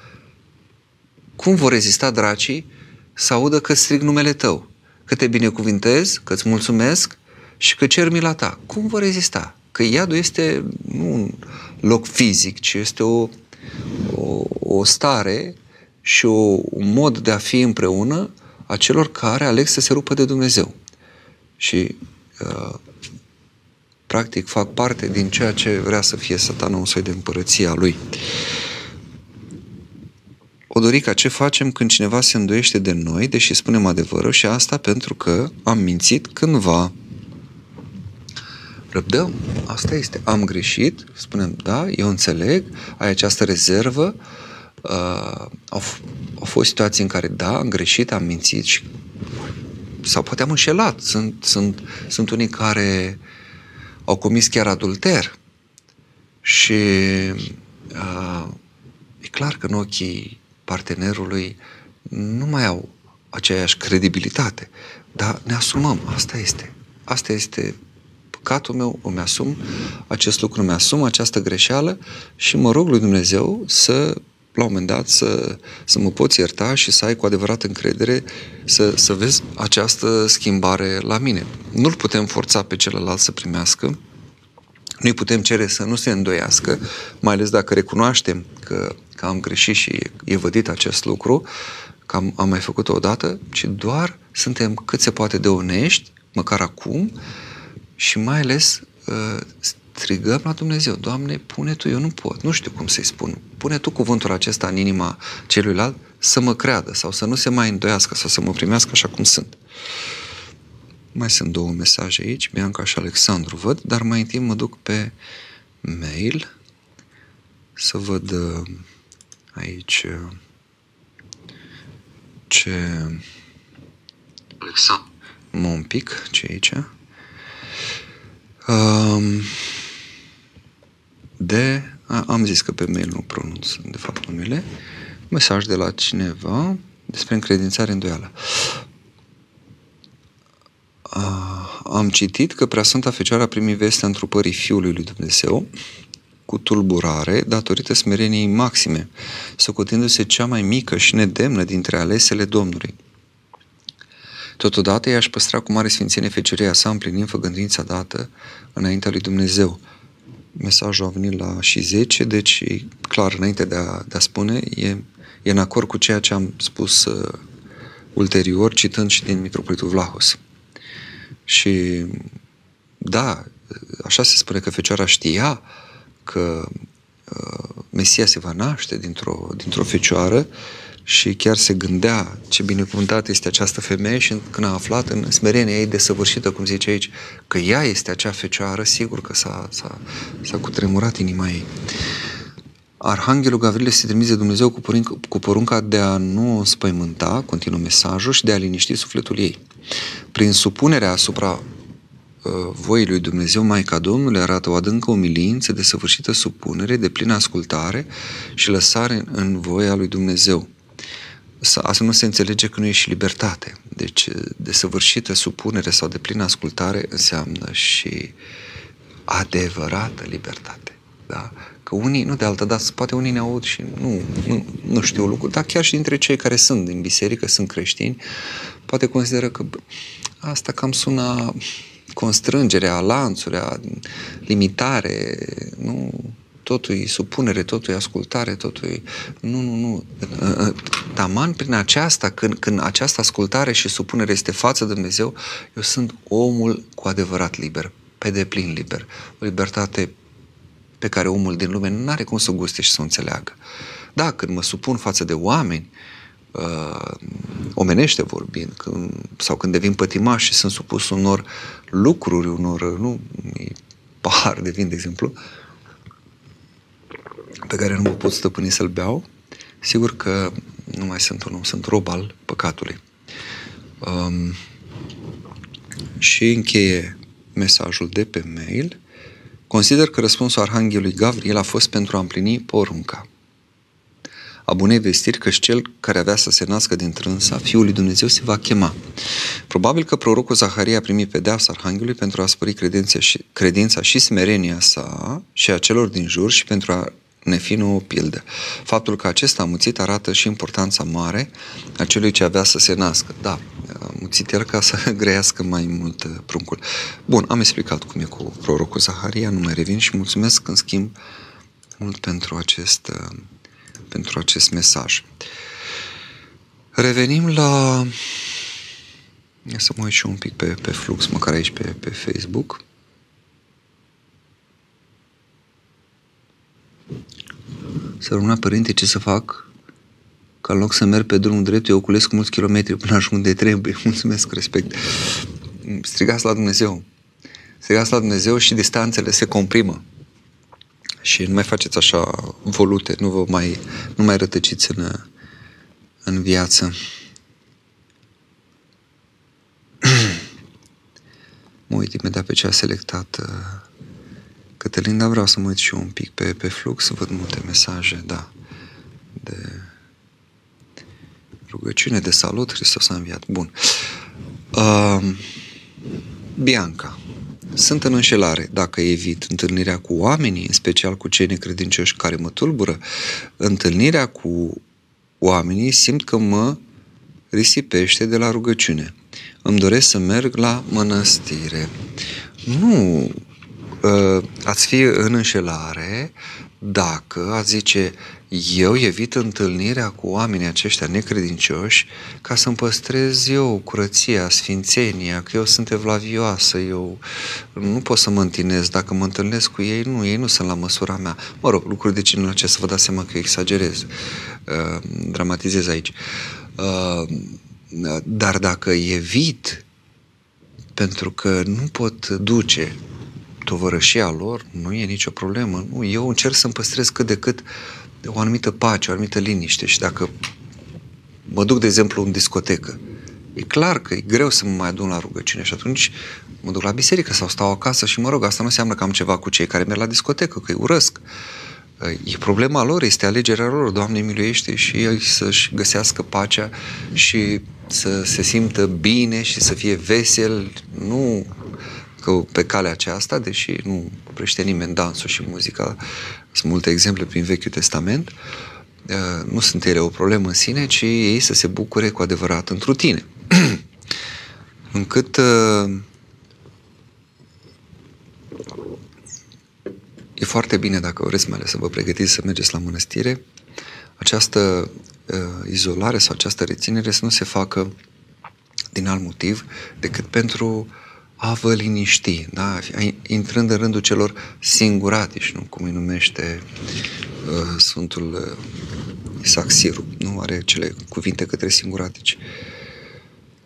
Speaker 1: Cum vor rezista dracii să audă că strig numele Tău, că Te binecuvintez, că îți mulțumesc și că cer mila Ta? Cum vor rezista? Că iadul este nu un loc fizic, ci este o, o, o stare și o, un mod de a fi împreună a celor care aleg să se rupă de Dumnezeu. Și uh, practic fac parte din ceea ce vrea să fie satanul un soi de împărăție a lui. Odorica, ce facem când cineva se îndoiește de noi, deși spunem adevărul și asta pentru că am mințit cândva? răbdăm. Asta este. Am greșit, spunem, da, eu înțeleg, ai această rezervă. Uh, au, au fost situații în care, da, am greșit, am mințit și sau poate am înșelat. Sunt, sunt, sunt unii care au comis chiar adulter și uh, e clar că în ochii partenerului nu mai au aceeași credibilitate, dar ne asumăm, asta este. Asta este păcatul meu, îmi asum acest lucru, îmi asum această greșeală și mă rog lui Dumnezeu să la un moment dat să, să mă poți ierta și să ai cu adevărat încredere să, să vezi această schimbare la mine. Nu-l putem forța pe celălalt să primească, nu-i putem cere să nu se îndoiască, mai ales dacă recunoaștem că, că am greșit și e vădit acest lucru, că am, am mai făcut-o odată, ci doar suntem cât se poate de onești, măcar acum, și mai ales uh, strigăm la Dumnezeu, Doamne, pune Tu, eu nu pot, nu știu cum să-i spun, pune Tu cuvântul acesta în inima celuilalt să mă creadă sau să nu se mai îndoiască sau să mă primească așa cum sunt. Mai sunt două mesaje aici, Bianca și Alexandru văd, dar mai întâi mă duc pe mail să văd uh, aici uh, ce... Alexandru. Mă un pic, ce aici? Um, de, a, am zis că pe mail nu pronunț de fapt numele, mesaj de la cineva despre încredințare îndoială. Am citit că Preasfânta Fecioară a primit vestea întrupării Fiului lui Dumnezeu cu tulburare datorită smereniei maxime, socotindu-se cea mai mică și nedemnă dintre alesele Domnului. Totodată ea își păstra cu mare sfințenie feceria sa, împlinind făgăduința dată înaintea lui Dumnezeu mesajul a venit la și 10, deci clar, înainte de a, de a spune, e, e în acord cu ceea ce am spus uh, ulterior, citând și din Mitropolitul Vlahos. Și da, așa se spune că Fecioara știa că uh, Mesia se va naște dintr-o, dintr-o fecioară și chiar se gândea ce binecuvântată este această femeie și când a aflat în smerenia ei desăvârșită, cum zice aici, că ea este acea fecioară, sigur că s-a, s-a, s-a cutremurat inima ei. Arhanghelul Gavril se trimise Dumnezeu cu, porunca, cu porunca de a nu o spăimânta, continuă mesajul, și de a liniști sufletul ei. Prin supunerea asupra uh, voii lui Dumnezeu, Maica Domnului arată o adâncă umilință, de săvârșită supunere, de plină ascultare și lăsare în, în voia lui Dumnezeu asta nu se înțelege că nu e și libertate. Deci, de săvârșită supunere sau de plină ascultare înseamnă și adevărată libertate. Da? Că unii, nu de altă dată, poate unii ne aud și nu, nu, nu știu lucruri, dar chiar și dintre cei care sunt din biserică, sunt creștini, poate consideră că asta cam sună constrângerea, lanțurea, limitare, nu, totul e supunere, totul e ascultare, totul e... Nu, nu, nu. Taman prin aceasta, când, când această ascultare și supunere este față de Dumnezeu, eu sunt omul cu adevărat liber, pe deplin liber. O libertate pe care omul din lume nu are cum să guste și să o înțeleagă. Da, când mă supun față de oameni, uh, omenește vorbind, când, sau când devin pătimaș și sunt supus unor lucruri, unor, nu, pahar de vin, de exemplu, uh, pe care nu mă pot stăpâni să-l beau, sigur că nu mai sunt un om, sunt rob al păcatului. Um, și încheie mesajul de pe mail. Consider că răspunsul Arhanghelului Gabriel a fost pentru a împlini porunca. A bunei vestiri că și cel care avea să se nască din trânsa, Fiul lui Dumnezeu, se va chema. Probabil că prorocul Zaharia a primit pedeapsa Arhanghelului pentru a spări credința și, credința și smerenia sa și a celor din jur și pentru a ne fi o pildă. Faptul că acesta amuțit arată și importanța mare a celui ce avea să se nască. Da, amuțit el ca să grăiască mai mult uh, pruncul. Bun, am explicat cum e cu prorocul Zaharia, nu mai revin și mulțumesc în schimb mult pentru acest, uh, pentru acest mesaj. Revenim la... Ia să mă uit și un pic pe, pe flux, măcar aici pe, pe Facebook. Să rămână părinte, ce să fac? Că în loc să merg pe drumul drept, eu oculesc mulți kilometri până ajung unde trebuie. Mulțumesc, respect. Strigați la Dumnezeu. strigați la Dumnezeu și distanțele se comprimă. Și nu mai faceți așa volute, nu vă mai, nu mai rătăciți în, în viață. mă uit imediat pe ce a selectat uh, Cătălin, dar vreau să mă uit și eu un pic pe, pe flux, să văd multe mesaje, da, de rugăciune, de salut, Hristos a înviat. Bun. Uh, Bianca, sunt în înșelare dacă evit întâlnirea cu oamenii, în special cu cei necredincioși care mă tulbură. Întâlnirea cu oamenii simt că mă risipește de la rugăciune. Îmi doresc să merg la mănăstire. Nu ă, ați fi în înșelare dacă ați zice eu evit întâlnirea cu oamenii aceștia necredincioși ca să-mi păstrez eu curăția, sfințenia, că eu sunt evlavioasă, eu nu pot să mă întinez. Dacă mă întâlnesc cu ei, nu, ei nu sunt la măsura mea. Mă rog, lucruri de genul acesta, vă dați seama că exagerez, uh, dramatizez aici. Uh, dar dacă evit pentru că nu pot duce tovărășia lor, nu e nicio problemă. Nu, eu încerc să-mi păstrez cât de cât o anumită pace, o anumită liniște și dacă mă duc, de exemplu, în discotecă, e clar că e greu să mă mai adun la rugăciune și atunci mă duc la biserică sau stau acasă și mă rog, asta nu înseamnă că am ceva cu cei care merg la discotecă, că îi urăsc. E problema lor, este alegerea lor. Doamne miluiește și ei să-și găsească pacea și să se simtă bine și să fie vesel, nu că pe calea aceasta, deși nu oprește nimeni dansul și muzica, sunt multe exemple prin Vechiul Testament, uh, nu sunt ele o problemă în sine, ci ei să se bucure cu adevărat întru tine. Încât uh, e foarte bine dacă vreți mai ales să vă pregătiți să mergeți la mănăstire, această uh, izolare sau această reținere să nu se facă din alt motiv decât pentru a vă liniști, da? intrând în rândul celor singuratici, nu? cum îi numește uh, Sfântul uh, Isaac Siru, nu are cele cuvinte către singuratici.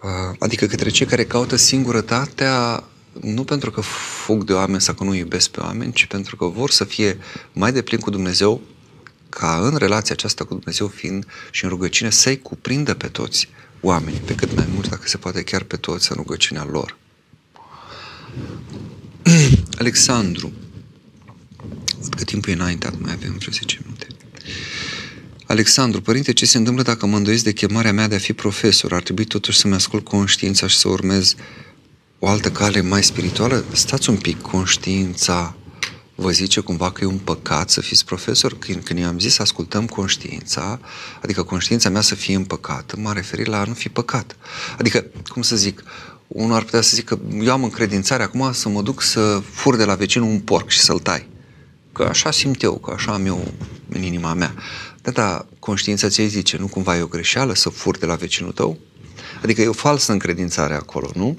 Speaker 1: Uh, adică către cei care caută singurătatea nu pentru că fug de oameni sau că nu iubesc pe oameni, ci pentru că vor să fie mai deplin cu Dumnezeu ca în relația aceasta cu Dumnezeu fiind și în rugăciune să-i cuprindă pe toți oamenii, pe cât mai mult, dacă se poate chiar pe toți în rugăciunea lor. Alexandru. Văd că timpul e înaintat, mai avem vreo 10 minute. Alexandru, părinte, ce se întâmplă dacă mă îndoiesc de chemarea mea de a fi profesor? Ar trebui totuși să-mi ascult conștiința și să urmez o altă cale mai spirituală? Stați un pic, conștiința vă zice cumva că e un păcat să fiți profesor? Când, când i-am zis să ascultăm conștiința, adică conștiința mea să fie împăcată, m-a referit la a nu fi păcat. Adică, cum să zic, unul ar putea să zică, eu am încredințare acum să mă duc să fur de la vecinul un porc și să-l tai. Că așa simt eu, că așa am eu în inima mea. Da, da, conștiința ți zice, nu cumva e o greșeală să fur de la vecinul tău? Adică e o falsă încredințare acolo, nu?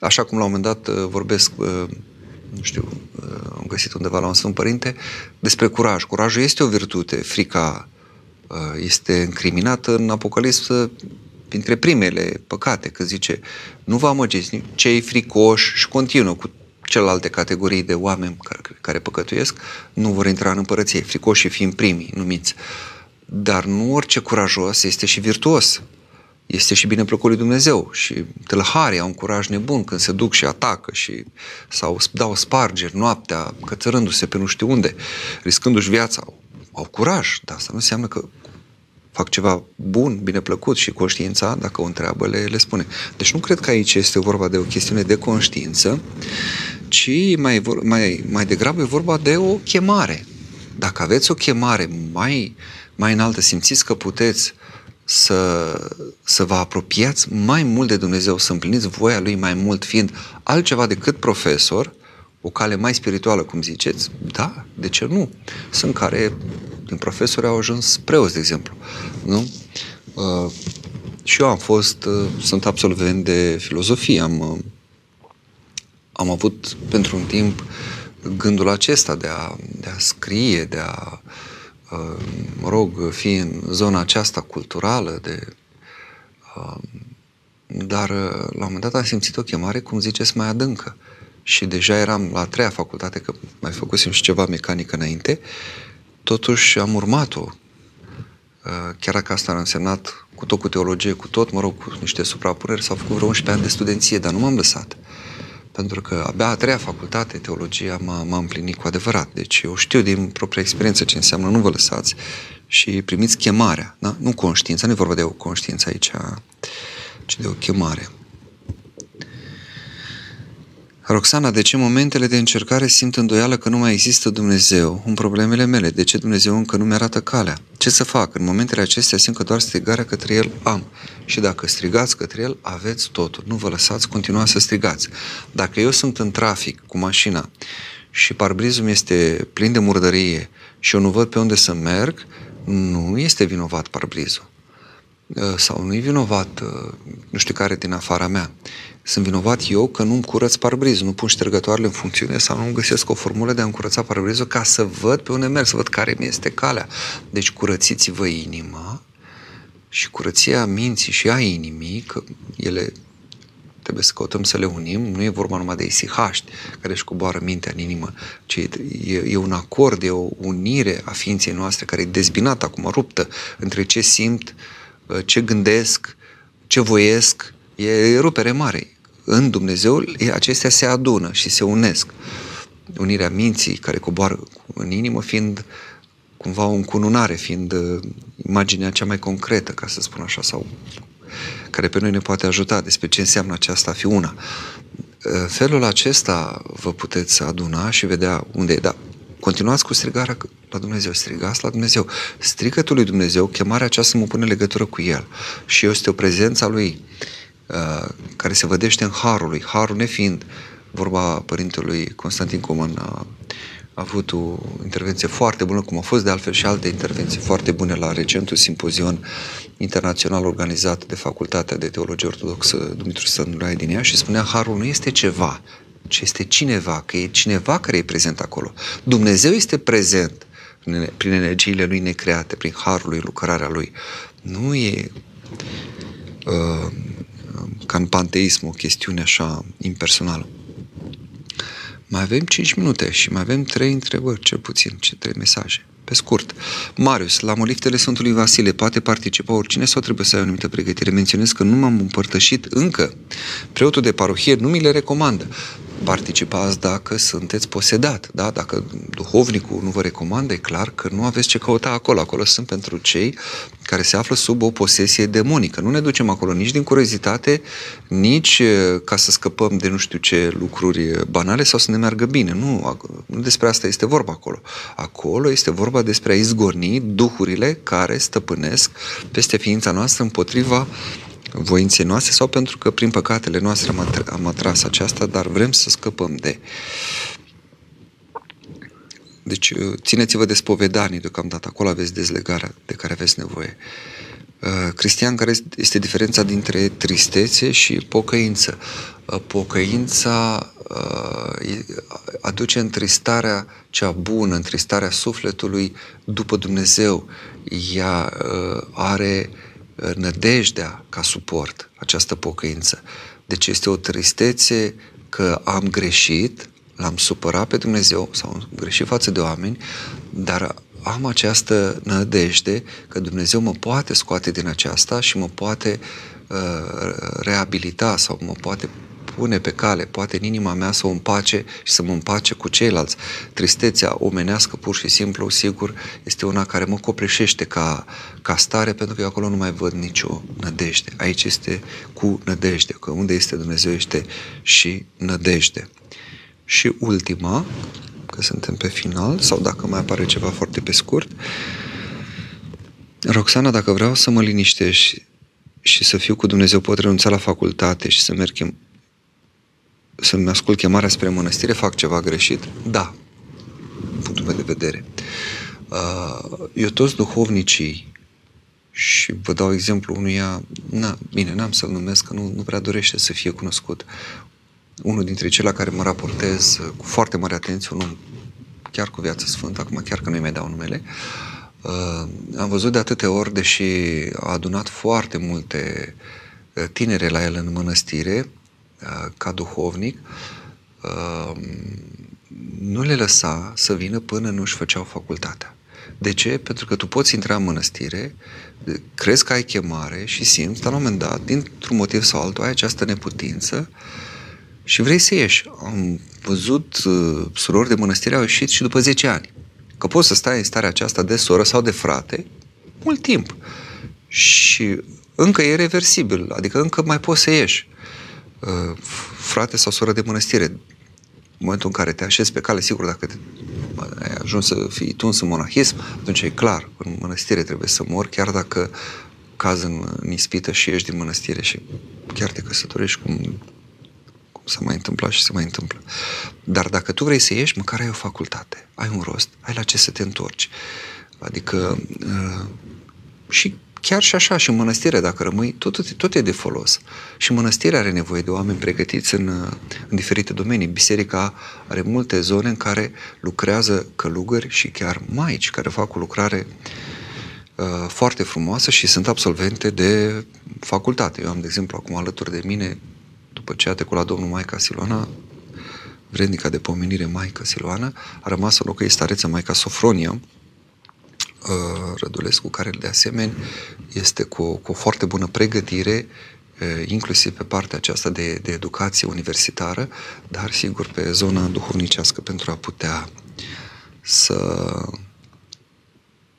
Speaker 1: Așa cum la un moment dat uh, vorbesc, uh, nu știu, uh, am găsit undeva la un Sfânt Părinte, despre curaj. Curajul este o virtute, frica este încriminată în Apocalipsă printre primele păcate, că zice, nu vă amăgiți cei fricoși și continuă cu celelalte categorii de oameni care, care păcătuiesc, nu vor intra în împărăție, fricoși fiind primii numiți. Dar nu orice curajos este și virtuos. Este și bine plăcut lui Dumnezeu și tâlharii au un curaj nebun când se duc și atacă și sau dau spargeri noaptea, cățărându-se pe nu știu unde, riscându-și viața. Au, au curaj, dar asta nu înseamnă că fac ceva bun, bine plăcut și conștiința, dacă o întreabă, le, le spune. Deci nu cred că aici este vorba de o chestiune de conștiință, ci mai, mai, mai degrabă e vorba de o chemare. Dacă aveți o chemare mai, mai înaltă, simțiți că puteți să, să vă apropiați mai mult de Dumnezeu, să împliniți voia Lui mai mult, fiind altceva decât profesor, o cale mai spirituală, cum ziceți, da, de ce nu? Sunt care din profesori au ajuns preoți, de exemplu. Nu? Uh, și eu am fost, uh, sunt absolvent de filozofie, am, uh, am avut pentru un timp gândul acesta de a, de a scrie, de a, uh, mă rog, fi în zona aceasta culturală, de, uh, dar uh, la un moment dat am simțit o chemare, cum ziceți, mai adâncă și deja eram la a treia facultate, că mai făcusem și ceva mecanică înainte, totuși am urmat-o. Uh, chiar dacă asta a însemnat cu tot cu teologie, cu tot, mă rog, cu niște suprapuneri, s-au făcut vreo 11 ani de studenție, dar nu m-am lăsat. Pentru că abia a treia facultate, teologia, m-a, m-a împlinit cu adevărat. Deci eu știu din propria experiență ce înseamnă nu vă lăsați și primiți chemarea, da? nu conștiința, nu e vorba de o conștiință aici, ci de o chemare. Roxana, de ce momentele de încercare simt îndoială că nu mai există Dumnezeu în problemele mele? De ce Dumnezeu încă nu mi-arată calea? Ce să fac? În momentele acestea simt că doar strigarea către El am. Și dacă strigați către El, aveți totul. Nu vă lăsați, continua să strigați. Dacă eu sunt în trafic cu mașina și parbrizul este plin de murdărie și eu nu văd pe unde să merg, nu este vinovat parbrizul. Sau nu e vinovat nu știu care din afara mea sunt vinovat eu că nu-mi curăț parbrizul, nu pun ștergătoarele în funcțiune sau nu găsesc o formulă de a-mi curăța parbrizul ca să văd pe unde merg, să văd care mi este calea. Deci curățiți-vă inima și curăția minții și a inimii, că ele trebuie să căutăm să le unim, nu e vorba numai de isihaști care își coboară mintea în inimă, ci e, e un acord, e o unire a ființei noastre care e dezbinată acum, ruptă între ce simt, ce gândesc, ce voiesc, e rupere mare în Dumnezeu, acestea se adună și se unesc. Unirea minții care coboară în inimă fiind cumva o încununare, fiind uh, imaginea cea mai concretă, ca să spun așa, sau care pe noi ne poate ajuta despre ce înseamnă aceasta a fi una. Uh, felul acesta vă puteți aduna și vedea unde e. Da, continuați cu strigarea la Dumnezeu, strigați la Dumnezeu. Strigătul lui Dumnezeu, chemarea aceasta mă pune legătură cu El și este o prezență a Lui Uh, care se vădește în harul lui. Harul nefiind, vorba părintelui Constantin Coman a, a avut o intervenție foarte bună, cum au fost de altfel și alte intervenții foarte bune la recentul simpozion internațional organizat de Facultatea de Teologie Ortodoxă Dumitru Sănulai din ea și spunea Harul nu este ceva, ci este cineva, că e cineva care e prezent acolo. Dumnezeu este prezent prin energiile lui necreate, prin harul lui, lucrarea lui. Nu e uh, ca în panteism, o chestiune așa impersonală. Mai avem 5 minute și mai avem 3 întrebări, cel puțin, ce 3 mesaje. Pe scurt, Marius, la moliftele Sfântului Vasile poate participa oricine sau trebuie să ai o anumită pregătire? Menționez că nu m-am împărtășit încă. Preotul de parohie nu mi le recomandă participați dacă sunteți posedat. Da? Dacă duhovnicul nu vă recomandă, e clar că nu aveți ce căuta acolo. Acolo sunt pentru cei care se află sub o posesie demonică. Nu ne ducem acolo nici din curiozitate, nici ca să scăpăm de nu știu ce lucruri banale sau să ne meargă bine. Nu, nu despre asta este vorba acolo. Acolo este vorba despre a izgorni duhurile care stăpânesc peste ființa noastră împotriva uh, voinței noastre sau pentru că prin păcatele noastre am, atr- am atras aceasta, dar vrem să scăpăm de. Deci uh, țineți-vă de spovedanii deocamdată, acolo aveți dezlegarea de care aveți nevoie. Uh, Cristian, care este diferența dintre tristețe și pocăință? Uh, pocăința aduce întristarea cea bună, întristarea sufletului după Dumnezeu. Ea are uh, nădejdea ca suport, această pocăință. Deci este o tristețe că am greșit, l-am supărat pe Dumnezeu sau am greșit față de oameni, dar am această nădejde că Dumnezeu mă poate scoate din aceasta și mă poate uh, reabilita sau mă poate pune pe cale, poate în inima mea să o împace și să mă împace cu ceilalți. Tristețea omenească, pur și simplu, sigur, este una care mă copleșește ca, ca stare, pentru că eu acolo nu mai văd nicio nădejde. Aici este cu nădejde, că unde este Dumnezeu este și nădejde. Și ultima, că suntem pe final, sau dacă mai apare ceva foarte pe scurt, Roxana, dacă vreau să mă liniștești și să fiu cu Dumnezeu, pot renunța la facultate și să merg să-mi ascult chemarea spre mănăstire, fac ceva greșit? Da, punctul meu de vedere. Uh, eu toți duhovnicii și vă dau exemplu unuia, na, bine, n-am să-l numesc, că nu, nu prea dorește să fie cunoscut. Unul dintre cei la care mă raportez cu foarte mare atenție, un om chiar cu viață sfântă, acum chiar că nu-i mai dau numele, uh, am văzut de atâtea ori, deși a adunat foarte multe uh, tinere la el în mănăstire, Uh, ca duhovnic, uh, nu le lăsa să vină până nu își făceau facultatea. De ce? Pentru că tu poți intra în mănăstire, crezi că ai chemare și simți, dar la un moment dat, dintr-un motiv sau altul, ai această neputință și vrei să ieși. Am văzut uh, surori de mănăstire au ieșit și după 10 ani. Că poți să stai în starea aceasta de soră sau de frate mult timp. Și încă e reversibil, adică încă mai poți să ieși. Uh, frate sau soră de mănăstire, în momentul în care te așezi pe cale, sigur, dacă te, ai ajuns să fii tuns în monahism, atunci e clar, în mănăstire trebuie să mor, chiar dacă caz în, în ispită și ești din mănăstire și chiar te căsătorești cum, cum se mai întâmpla și se mai întâmplă. Dar dacă tu vrei să ieși, măcar ai o facultate, ai un rost, ai la ce să te întorci. Adică uh, și chiar și așa, și în mănăstire, dacă rămâi, tot, tot, tot e de folos. Și mănăstirea are nevoie de oameni pregătiți în, în diferite domenii. Biserica are multe zone în care lucrează călugări și chiar maici care fac o lucrare uh, foarte frumoasă și sunt absolvente de facultate. Eu am, de exemplu, acum alături de mine, după ce a trecut la domnul Maica Siloana, vrednica de pomenire Maica Siloana, a rămas în locul stareță Maica Sofronia, Uh, Rădulescu, care de asemenea este cu, cu o foarte bună pregătire, uh, inclusiv pe partea aceasta de, de educație universitară, dar sigur pe zona duhovnicească pentru a putea să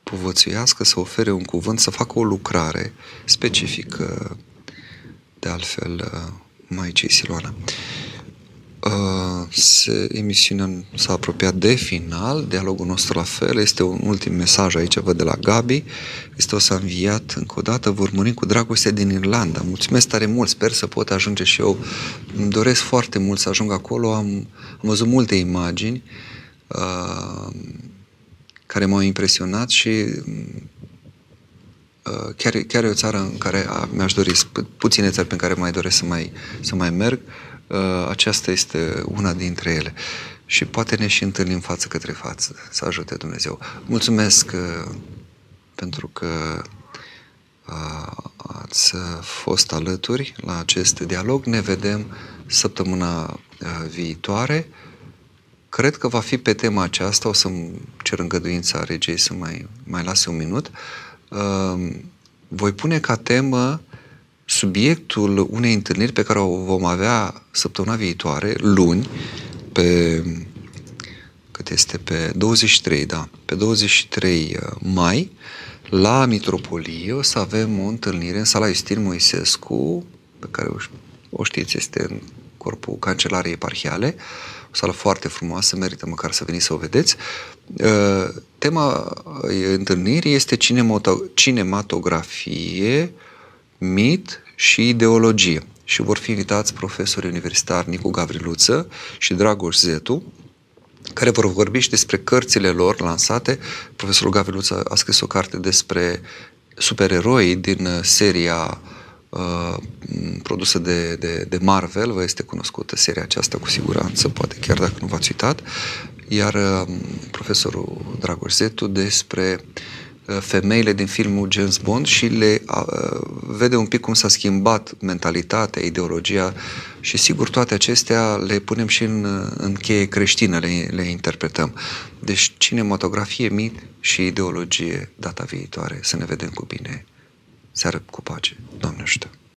Speaker 1: povățuiască, să ofere un cuvânt, să facă o lucrare specifică, de altfel, uh, Maicii Siloana. Uh, se, emisiunea s-a apropiat de final, dialogul nostru la fel, este un ultim mesaj aici, văd de la Gabi, este o să înviat încă o dată, vă urmărim cu dragoste din Irlanda. Mulțumesc tare mult, sper să pot ajunge și eu. Îmi doresc foarte mult să ajung acolo, am, am văzut multe imagini uh, care m-au impresionat și uh, chiar, chiar e o țară în care a, mi-aș dori, puține țări pe care mai doresc să mai, să mai merg, uh, Uh, aceasta este una dintre ele. Și poate ne și întâlnim față către față. Să ajute Dumnezeu. Mulțumesc uh, pentru că uh, ați fost alături la acest dialog. Ne vedem săptămâna viitoare. Cred că va fi pe tema aceasta, o să-mi cer îngăduința regei să mai, mai lase un minut. Voi pune ca temă subiectul unei întâlniri pe care o vom avea săptămâna viitoare, luni, pe cât este pe 23, da, pe 23 uh, mai, la Mitropolie o să avem o întâlnire în sala Justin Moisescu, pe care o știți, este în corpul Cancelariei Eparhiale, o sală foarte frumoasă, merită măcar să veniți să o vedeți. Uh, tema întâlnirii este cinematografie, mit și ideologie. Și vor fi invitați profesorii universitari Nicu Gavriluță și Dragoș Zetu, care vor vorbi și despre cărțile lor lansate. Profesorul Gavriluță a scris o carte despre supereroi din seria uh, produsă de, de, de Marvel, vă este cunoscută seria aceasta cu siguranță, poate chiar dacă nu v-ați uitat, iar uh, profesorul Dragoș Zetu despre uh, Uh, femeile din filmul James Bond și le uh, vede un pic cum s-a schimbat mentalitatea, ideologia și sigur toate acestea le punem și în, uh, în cheie creștină, le, le interpretăm. Deci cinematografie, mit și ideologie data viitoare. Să ne vedem cu bine. Seară cu pace. Doamne ajută!